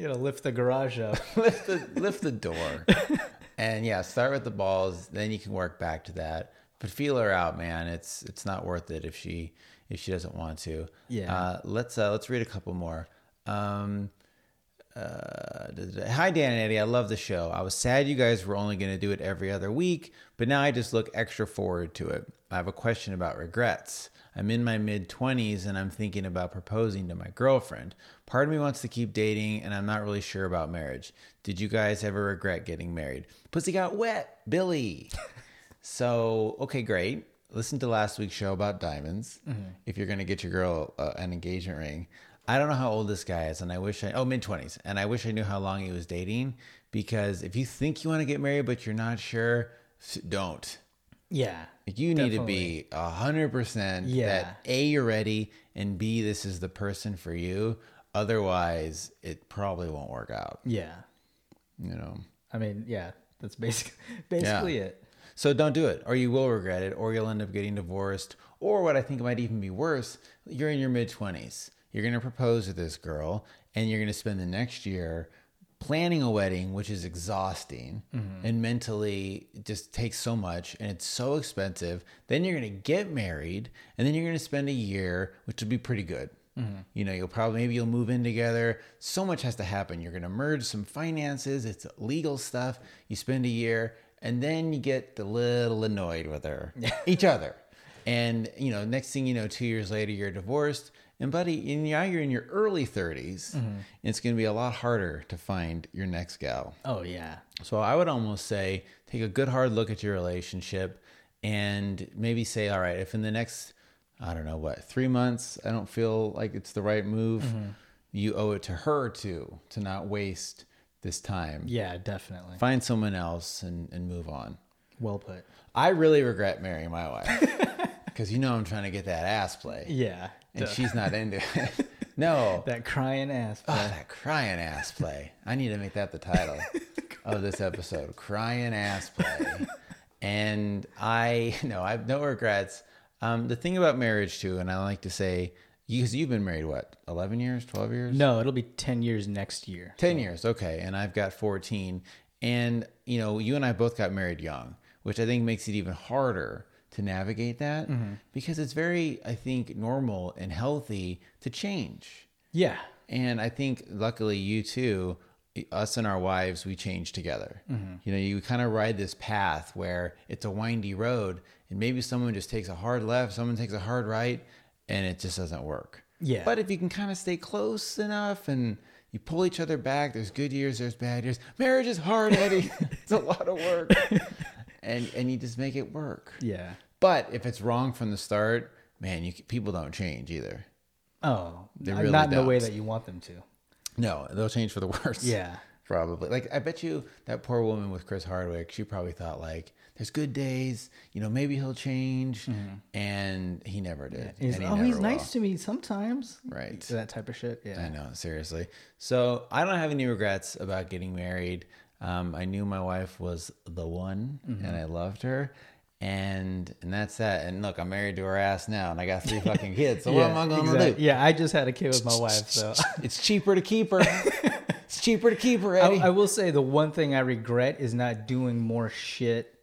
You know, lift the garage up. lift the lift the door, and yeah, start with the balls. Then you can work back to that. But feel her out, man. It's it's not worth it if she if she doesn't want to. Yeah. Uh, let's uh, let's read a couple more. Um, uh, hi Dan and Eddie, I love the show. I was sad you guys were only going to do it every other week, but now I just look extra forward to it. I have a question about regrets. I'm in my mid 20s and I'm thinking about proposing to my girlfriend. Part of me wants to keep dating and I'm not really sure about marriage. Did you guys ever regret getting married? Pussy got wet, Billy. so, okay, great. Listen to last week's show about diamonds. If you're going to get your girl uh, an engagement ring, I don't know how old this guy is, and I wish I oh mid twenties, and I wish I knew how long he was dating. Because if you think you want to get married but you're not sure, don't. yeah. You need to be a hundred percent Yeah. that a you're ready, and b this is the person for you. Otherwise, it probably won't work out. Yeah. You know. I mean, yeah. That's basic, basically it. So don't do it, or you will regret it, or you'll end up getting divorced. Or what I think might even be worse, you're in your mid 20s. You're going to propose to this girl, and you're going to spend the next year planning a wedding, which is exhausting mm-hmm. and mentally just takes so much and it's so expensive. Then you're going to get married, and then you're going to spend a year, which would be pretty good. Mm-hmm. You know, you'll probably maybe you'll move in together. So much has to happen. You're going to merge some finances, it's legal stuff. You spend a year, and then you get a little annoyed with her, each other. And you know, next thing you know, two years later, you're divorced. And buddy, and now you're in your early 30s. Mm-hmm. It's going to be a lot harder to find your next gal. Oh yeah. So I would almost say take a good hard look at your relationship and maybe say, all right, if in the next, I don't know what, three months, I don't feel like it's the right move, mm-hmm. you owe it to her to to not waste this time. Yeah, definitely. Find someone else and, and move on. Well put. I really regret marrying my wife because you know I'm trying to get that ass play, Yeah. and duh. she's not into it. no, that crying ass. Oh, that crying ass play. I need to make that the title of this episode. Crying ass play. And I no, I have no regrets. Um, the thing about marriage too, and I like to say, because you've been married what, eleven years, twelve years? No, it'll be 10 years next year. 10 years okay and i've got 14 and you know you and i both got married young which i think makes it even harder to navigate that because it's very i think normal and healthy to change Yeah. and i think luckily you too us and our wives we change together you know you kind of ride this path where it's a windy road and maybe someone just takes a hard left someone takes a hard right and it just doesn't work Yeah. but if you can kind of stay close enough and you pull each other back, there's good years, there's bad years. Marriage is hard, Eddie. it's a lot of work. and and you just make it work. Yeah. But if it's wrong from the start, man, you people don't change either. Oh, They uh, really not in the way that you want them to. No, they'll change for the worse. Yeah. Probably. Like I bet you that poor woman with Chris Hardwick, she probably thought like there's good days, you know, maybe he'll change and he never did. He's, he oh, he's will. nice to me sometimes. Right. That type of shit. Yeah. I know, seriously. So I don't have any regrets about getting married. Um, I knew my wife was the one, Mm-hmm. and I loved her, and and that's that. And look, I'm married to her ass now, and I got three fucking kids. So what am I going to exact- do? Yeah, I just had a kid with my wife, so It's cheaper to keep her. it's cheaper to keep her, I, Eddie. I will say the one thing I regret is not doing more shit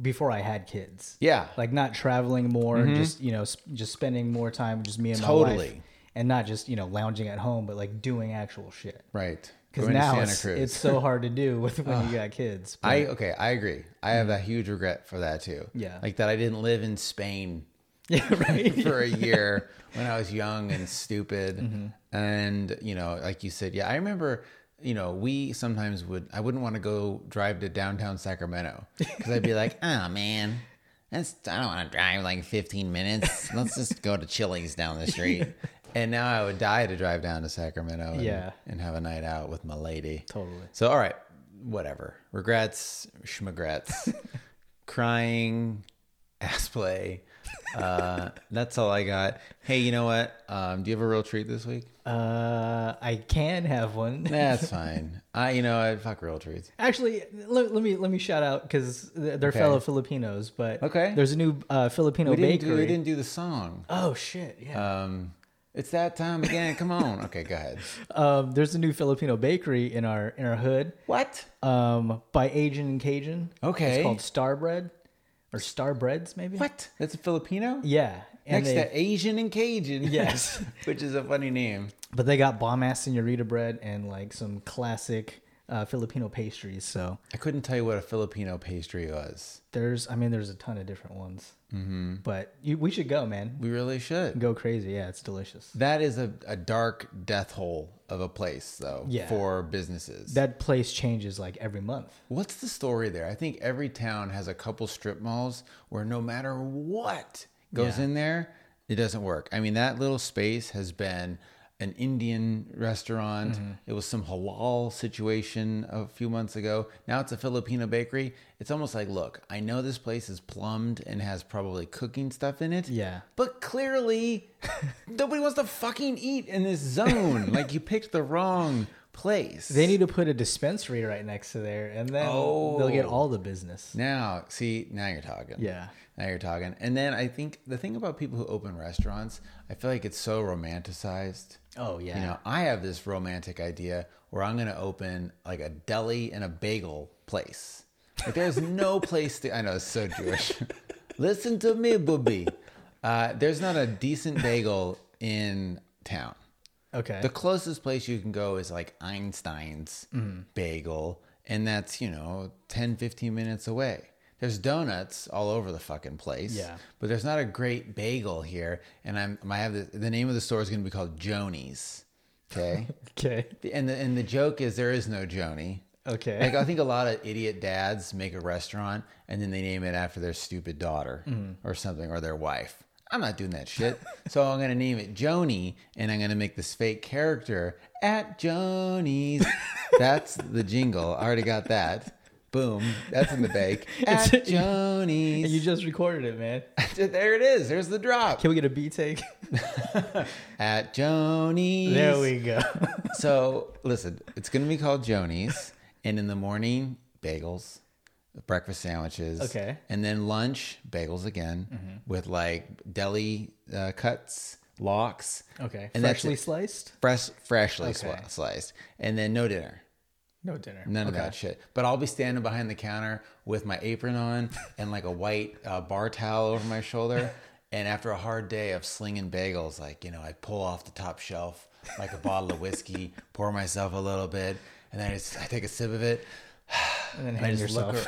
before I had kids. yeah, Like not traveling more, just you know, sp- just spending more time just me and my wife, Totally. and not just you know lounging at home, but like doing actual shit. right. Because now Santa it's, Cruz. it's so hard to do with when you got kids. But- I okay, I agree. I have a huge regret for that too. Yeah. like that I didn't live in Spain yeah, right. for a year when I was young and stupid. Mm-hmm. And, you know, like you said, yeah, I remember, you know, we sometimes would, I wouldn't want to go drive to downtown Sacramento because I'd be like, oh man, that's, I don't want to drive like 15 minutes. Let's just go to Chili's down the street. And now I would die to drive down to Sacramento and, Yeah. and have a night out with my lady. Totally. So, all right, whatever. Regrets, schmagrets, crying, ass play. Uh, that's all I got. Hey, you know what? Um, do you have a real treat this week? Uh, I can have one. That's fine. I, you know, I fuck real treats. Actually, let, let me let me shout out because they're Okay. fellow Filipinos. But Okay. there's a new uh, Filipino We didn't, do, bakery. we didn't do the song. Oh shit! Yeah. Um, it's that time again. Come on. Okay, go ahead. Um, there's a new Filipino bakery in our in our hood. What? Um, by Asian and Cajun. Okay. It's called Star Bread, or Star Breads maybe. What? That's a Filipino? Yeah. And Next they, to Asian and Cajun. Yes. Which is a funny name. but they got bomb ass senorita bread and like some classic uh, Filipino pastries. So I couldn't tell you what a Filipino pastry was. there's, I mean, there's a ton of different ones. Mm-hmm. But you, we should go, man. We really should. Go crazy. Yeah, it's delicious. That is a, a dark death hole of a place, though, Yeah. for businesses. That place changes like every month. What's the story there? I think every town has a couple strip malls where no matter what goes Yeah. in there, it doesn't work. I mean, that little space has been an Indian restaurant. Mm-hmm. It was some halal situation a few months ago. Now it's a Filipino bakery. It's almost like, look, I know this place is plumbed and has probably cooking stuff in it. Yeah. But clearly, nobody wants to fucking eat in this zone. like you picked the wrong place. They need to put a dispensary right next to there, and then they'll get Oh. all the business. Now, see, now you're talking. Yeah. Now you're talking. And then I think the thing about people who open restaurants, I feel like it's so romanticized. Oh yeah. You know, I have this romantic idea where I'm going to open like a deli and a bagel place. Like there's no place to, I know it's so Jewish. Listen to me, booby. Uh, there's not a decent bagel in town. okay. The closest place you can go is like Einstein's Mm-hmm. bagel, and that's, you know, 10, 15 minutes away. There's donuts all over the fucking place. Yeah. But there's not a great bagel here. And I'm I have the, the name of the store is gonna be called Joni's. Okay. okay. and the and the joke is there is no Joni. Okay. Like I think a lot of idiot dads make a restaurant and then they name it after their stupid daughter Mm-hmm. or something or their wife. I'm not doing that shit. so I'm gonna name it Joni, and I'm gonna make this fake character at Joni's. That's the jingle. I already got that. Boom. That's in the bake. At It's- Joni's. And you just recorded it, man. there it is. There's the drop. Can we get a B take? At Joni's. there we go. So listen, it's gonna be called Joni's, and in the morning, bagels, breakfast sandwiches. Okay. And then lunch, bagels again, with like deli uh, cuts, lox. Okay. And Freshly sliced? Fresh, freshly Okay. sliced, and then no dinner. No dinner. None of that shit. But I'll be standing behind the counter with my apron on and like a white uh, bar towel over my shoulder. And after a hard day of slinging bagels, like, you know, I pull off the top shelf like a bottle of whiskey, pour myself a little bit, and then I, just, I take a sip of it. And then And I hang just yourself.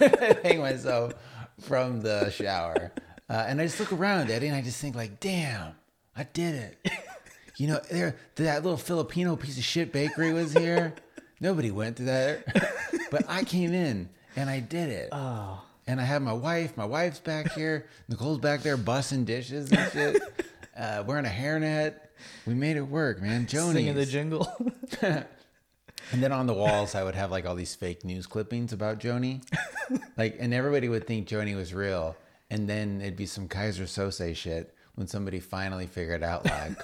look hang myself from the shower. Uh, and I just look around, Eddie, and I just think like, damn, I did it. You know, there that little Filipino piece of shit bakery was here. Nobody went to that, but I came in and I did it. Oh. And I have my wife. My wife's back here. Nicole's back there bussing dishes and shit. Uh, wearing a hairnet. We made it work, man. Joni Singing the jingle. And then on the walls, I would have like all these fake news clippings about Joni. like, and everybody would think Joni was real. And then it'd be some Keyser Söze shit when somebody finally figured out, like,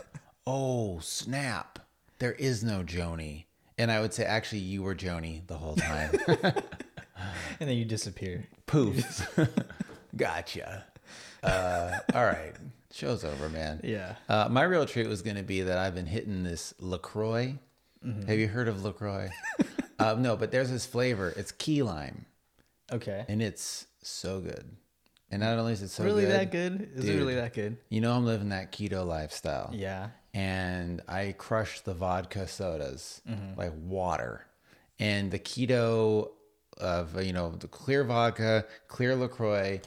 oh, snap, there is no Joni. And I would say, actually, you were Joni the whole time. and then you disappear. Poof. gotcha. Uh, all right. Show's over, man. Yeah. Uh, my real treat was going to be that I've been hitting this LaCroix. Have you heard of LaCroix? uh, no, but there's this flavor. It's key lime, Okay. and it's so good. And not only is it so really good, that good? Is it really that good? You know, I'm living that keto lifestyle. Yeah. And I crush the vodka sodas Mm-hmm. like water. And the keto of, you know, the clear vodka, clear LaCroix,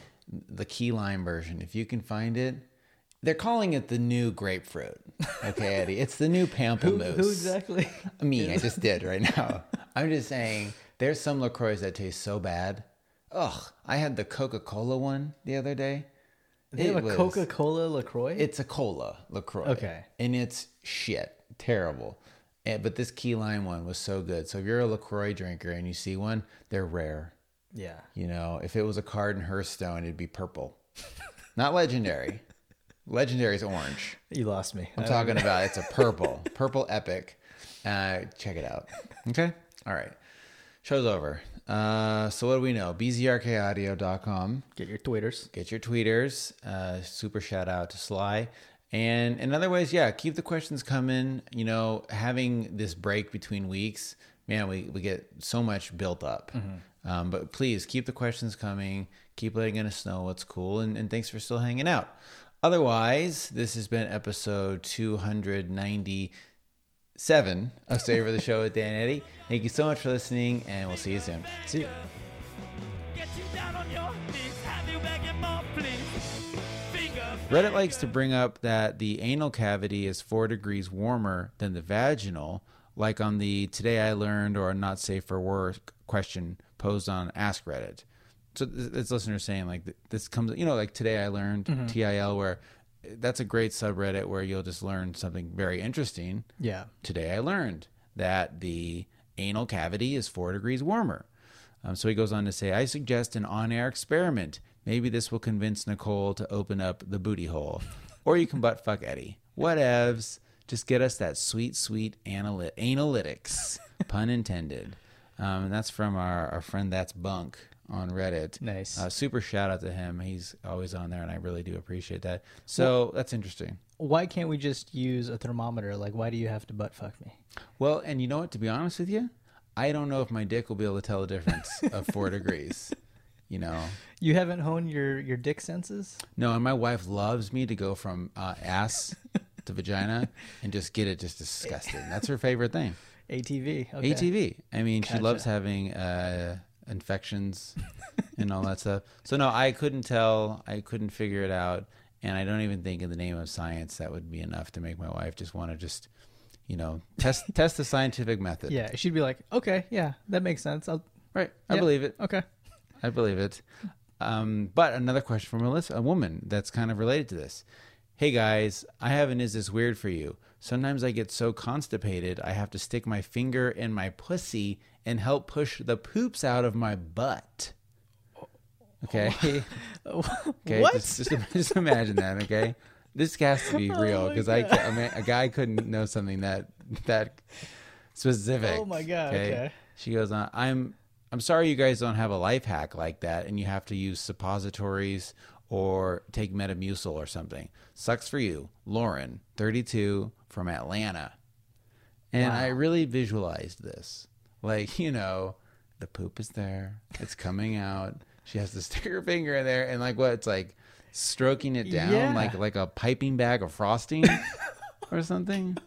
the key lime version, if you can find it, they're calling it the new grapefruit. Okay, Eddie. It's the new Who, pamplemousse. who exactly? Me, I just did right now. I'm just saying there's some LaCroix that taste so bad. Ugh. I had the Coca Cola one the other day. They have a Coca Cola LaCroix? It's a cola LaCroix. Okay. And it's shit. Terrible. And, but this key lime one was so good. So if you're a LaCroix drinker and you see one, they're rare. yeah. You know, if it was a card in Hearthstone, it'd be purple. Not legendary. legendary is orange. You lost me. I'm talking know. about it's a purple, purple epic. Uh, check it out. Okay. All right. Show's over. Uh, so what do we know? bzrkaudio.com. Get your tweeters. Get your tweeters. Uh, super shout out to Sly. And in other ways, yeah, keep the questions coming. You know, having this break between weeks, man, we, we get so much built up. Um, but please keep the questions coming. Keep letting us know what's cool. And, and thanks for still hanging out. Otherwise, this has been episode 297 of Savor the Show with Dan Eddie. Thank you so much for listening, and we'll see you soon. See you. Get you down on your knees, have you begging more, please. Finger Reddit likes to bring up that the anal cavity is four degrees warmer than the vaginal, like on the Today I Learned or Not Safe for Work question posed on Ask Reddit. So th- this listener saying like this comes, you know, like Today I Learned, mm-hmm. TIL, where that's a great subreddit where you'll just learn something very interesting. Yeah. Today I learned that the anal cavity is four degrees warmer. Um, so he goes on to say, I suggest an on air experiment. Maybe this will convince Nicole to open up the booty hole. Or you can butt fuck Eddie. Whatevs. Just get us that sweet, sweet analy- analytics. Pun intended. Um, and that's from our, our friend That's Bunk on Reddit. Nice. Uh, super shout out to him. He's always on there, and I really do appreciate that. So that's interesting. Why can't we just use a thermometer? Like, why do you have to butt fuck me? Well, and you know what? To be honest with you, I don't know if my dick will be able to tell the difference of four degrees. You know, You haven't honed your, your dick senses? no. And my wife loves me to go from uh, ass to vagina and just get it just disgusting. That's her favorite thing. ATV. Okay. ATV. I mean, she loves having uh, infections and all that stuff. So no, I couldn't tell. I couldn't figure it out, and I don't even think in the name of science that would be enough to make my wife just want to just, you know, test test the scientific method. Yeah. She'd be like, okay, yeah, that makes sense. I'll, Right. I yeah, believe it. Okay. I believe it. Um, but another question from a, lis- a woman that's kind of related to this. Hey guys, I have an is this weird for you? Sometimes I get so constipated I have to stick my finger in my pussy and help push the poops out of my butt. Okay. okay. What? Just, just, just imagine that. Okay. This has to be oh real my because I, I mean, a guy couldn't know something that that specific. Oh my God, okay. She goes on. I'm I'm sorry you guys don't have a life hack like that, and you have to use suppositories or take Metamucil or something. Sucks for you, Lauren, 32 from Atlanta. And I really visualized this. Like, you know, the poop is there, it's coming out. She has to stick her finger in there, and like what? It's like stroking it down, Yeah. like like a piping bag of frosting or something.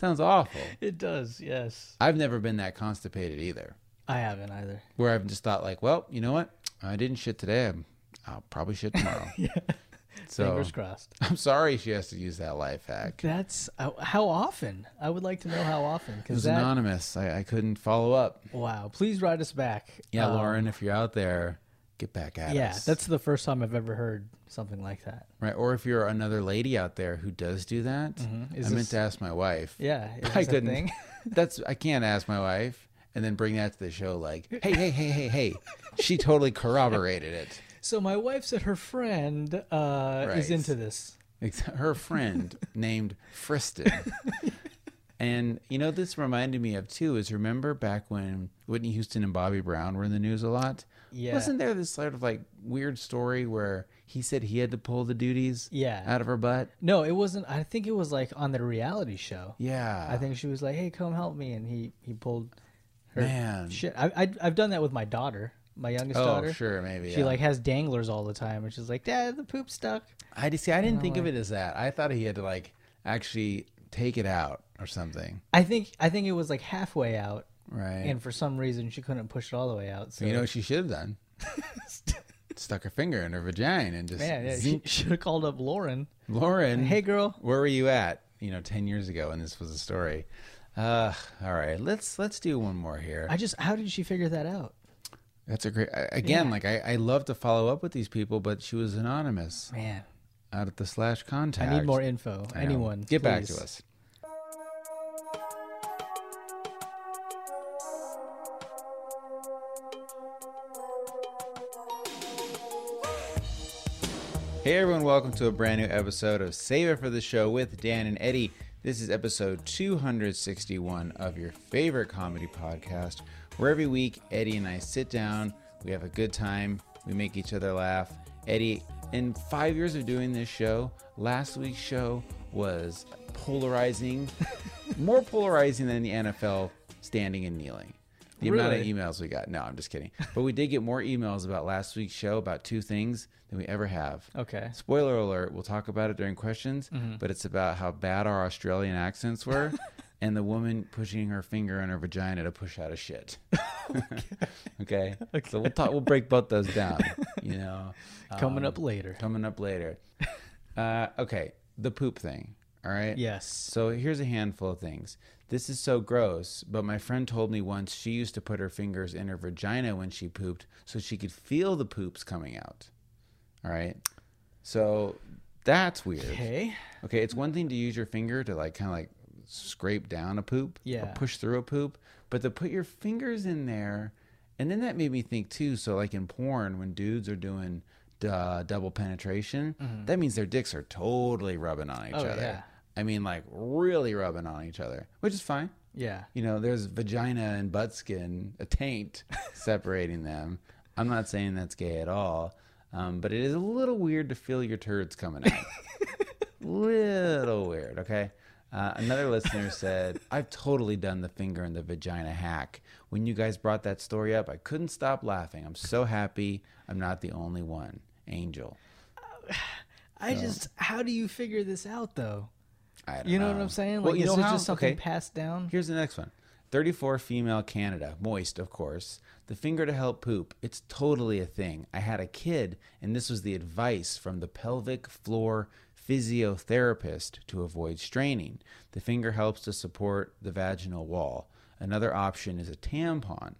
Sounds awful. It does, yes. I've never been that constipated either. I haven't either. Where I've just thought like, well, you know what? I didn't shit today. I'm, I'll probably shit tomorrow. So Fingers crossed. I'm sorry she has to use that life hack. That's uh, how often. I would like to know how often It because was that. anonymous. I, I couldn't follow up. wow. Please write us back. Yeah, Um, Lauren, if you're out there, get back at Yeah, us. Yeah, that's the first time I've ever heard something like that. right. Or if you're another lady out there who does do that, Mm-hmm. Is I meant to ask my wife. Yeah, I couldn't. thing? That's I can't ask my wife and then bring that to the show. Like, hey, hey, hey, hey, hey. She totally corroborated it. So my wife said her friend uh, is into this. Her friend named Friston. And you know, this reminded me of too is remember back when Whitney Houston and Bobby Brown were in the news a lot? Yeah. Wasn't there this sort of like weird story where he said he had to pull the duties Yeah. out of her butt? No, it wasn't. I think it was like on the reality show. Yeah. I think she was like, "Hey, come help me," and he he pulled her Man. shit. I, I I've done that with my daughter, my youngest Oh, daughter. sure, maybe. She yeah. like has danglers all the time, and she's like, "Dad, the poop stuck." I see I didn't think of it as that. I thought he had to like actually take it out or something. I think I think it was like halfway out, Right. and for some reason she couldn't push it all the way out. So you know what she should have done? Stuck her finger in her vagina and just man, yeah, she should have called up Lauren. Lauren. Hey, girl. where were you at? You know, ten years ago when this was a story. Uh, all right, let's let's do one more here. I just how did she figure that out? That's a great. Again, Yeah. like I, I love to follow up with these people, but she was anonymous Man, out at the slash contact. I need more info. I know. Anyone, get back to us. Hey everyone, welcome to a brand new episode of Save It for the Show with Dan and Eddie. This is episode 261 of your favorite comedy podcast, where every week Eddie and I sit down, we have a good time, we make each other laugh. Eddie, in five years of doing this show, last week's show was polarizing, more polarizing than the NFL standing and kneeling. The amount of emails we got. No, I'm just kidding. But we did get more emails about last week's show about two things than we ever have. Okay. Spoiler alert, we'll talk about it during questions, Mm-hmm. but it's about how bad our Australian accents were and the woman pushing her finger in her vagina to push out a shit. okay? So we'll talk we'll break both those down, you know. Coming Um, up later. Coming up later. Uh, okay, the poop thing. All right? Yes. So here's a handful of things. This is so gross, but my friend told me once she used to put her fingers in her vagina when she pooped so she could feel the poops coming out. All right. So that's weird. Okay. Okay, it's one thing to use your finger to like kind of like scrape down a poop Yeah. or push through a poop, but to put your fingers in there, and then that made me think too. So like in porn, when dudes are doing uh, double penetration, that means their dicks are totally rubbing on each Mm-hmm. Oh, other. yeah. I mean, like really rubbing on each other, which is fine. Yeah. You know, there's vagina and butt skin, a taint separating them. I'm not saying that's gay at all, um, but it is a little weird to feel your turds coming out. little weird, okay? Uh, another listener said, I've totally done the finger in the vagina hack. When you guys brought that story up, I couldn't stop laughing. I'm so happy I'm not the only one. Angel. I just how do you figure this out though? I don't You know what know. I'm saying? Well, Like, you is know this how- just something okay. passed down? Here's the next one 34 female Canada, moist, of course. The finger to help poop. It's totally a thing. I had a kid, and this was the advice from the pelvic floor physiotherapist to avoid straining. The finger helps to support the vaginal wall. Another option is a tampon.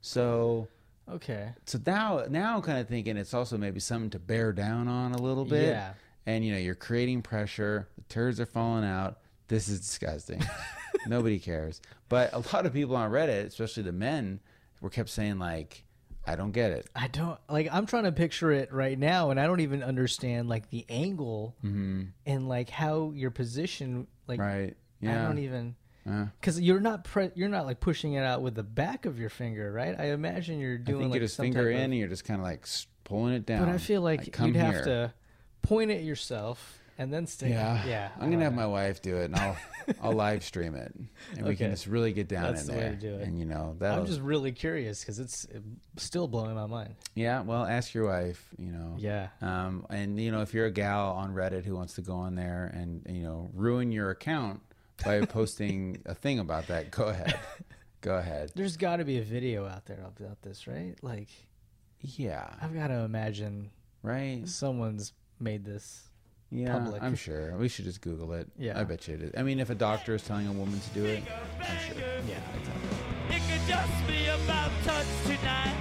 So, Okay. So now, now I'm kind of thinking it's also maybe something to bear down on a little bit. Yeah. And you know, you're creating pressure. The turds are falling out. This is disgusting. Nobody cares. But a lot of people on Reddit, especially the men, were kept saying like, "I don't get it." I don't like. I'm trying to picture it right now, and I don't even understand like the angle and like how your position. Like, Mm-hmm. Right? I don't even because you're not pre- you're not like pushing it out with the back of your finger, right? I imagine you're I doing think like you just finger in, of- and you're just kind of like pulling it down. but I feel like, come you'd have to point it yourself and then stick. Yeah, yeah. I'm gonna have my wife do it, and I'll I'll live stream it, and we can just really get down That's in the way to do it. And you know that. I'm just really curious because it's still blowing my mind. yeah. Well, ask your wife. You know. Yeah. Um, and you know, if you're a gal on Reddit who wants to go on there and you know ruin your account by posting a thing about that, go ahead, go ahead. There's got to be a video out there about this, right? Like, Yeah, I've got to imagine right. someone's made this. Yeah, public. I'm sure. We should just Google it. Yeah. I bet you it is. I mean, if a doctor is telling a woman to do it, I'm sure. Yeah. It could just be about touch tonight.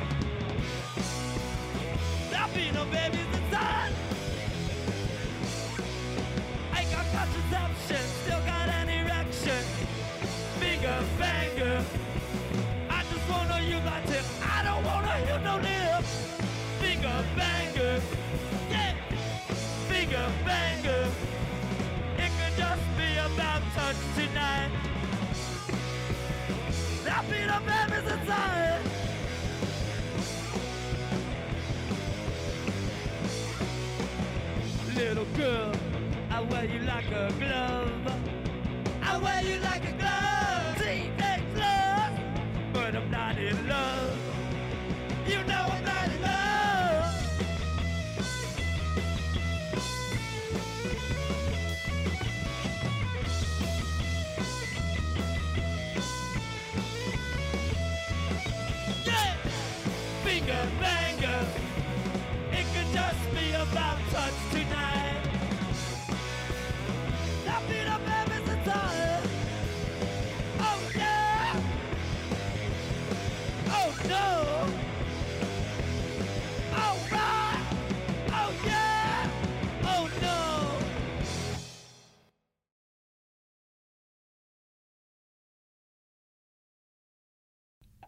There'll be no babies girl, I wear you like a glove. I wear you like a glove.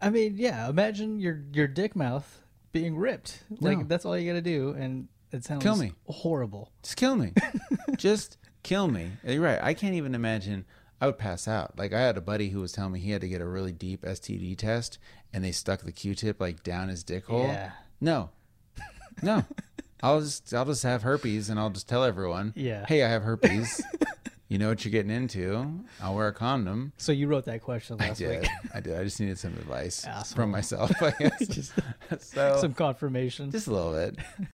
I mean, yeah. Imagine your your dick mouth being ripped. Like No. that's all you got to do, and it sounds Kill me. horrible. Just kill me. just kill me. You're right. I can't even imagine. I would pass out. Like I had a buddy who was telling me he had to get a really deep STD test, and they stuck the Q-tip like down his dick hole. Yeah. No, no. I'll just I'll just have herpes, and I'll just tell everyone. Yeah. Hey, I have herpes. you know what you're getting into. I'll wear a condom. So you wrote that question I last did. week. I did. I just needed some advice Asshole. from myself. I guess. Just so Some confirmation. just a little bit.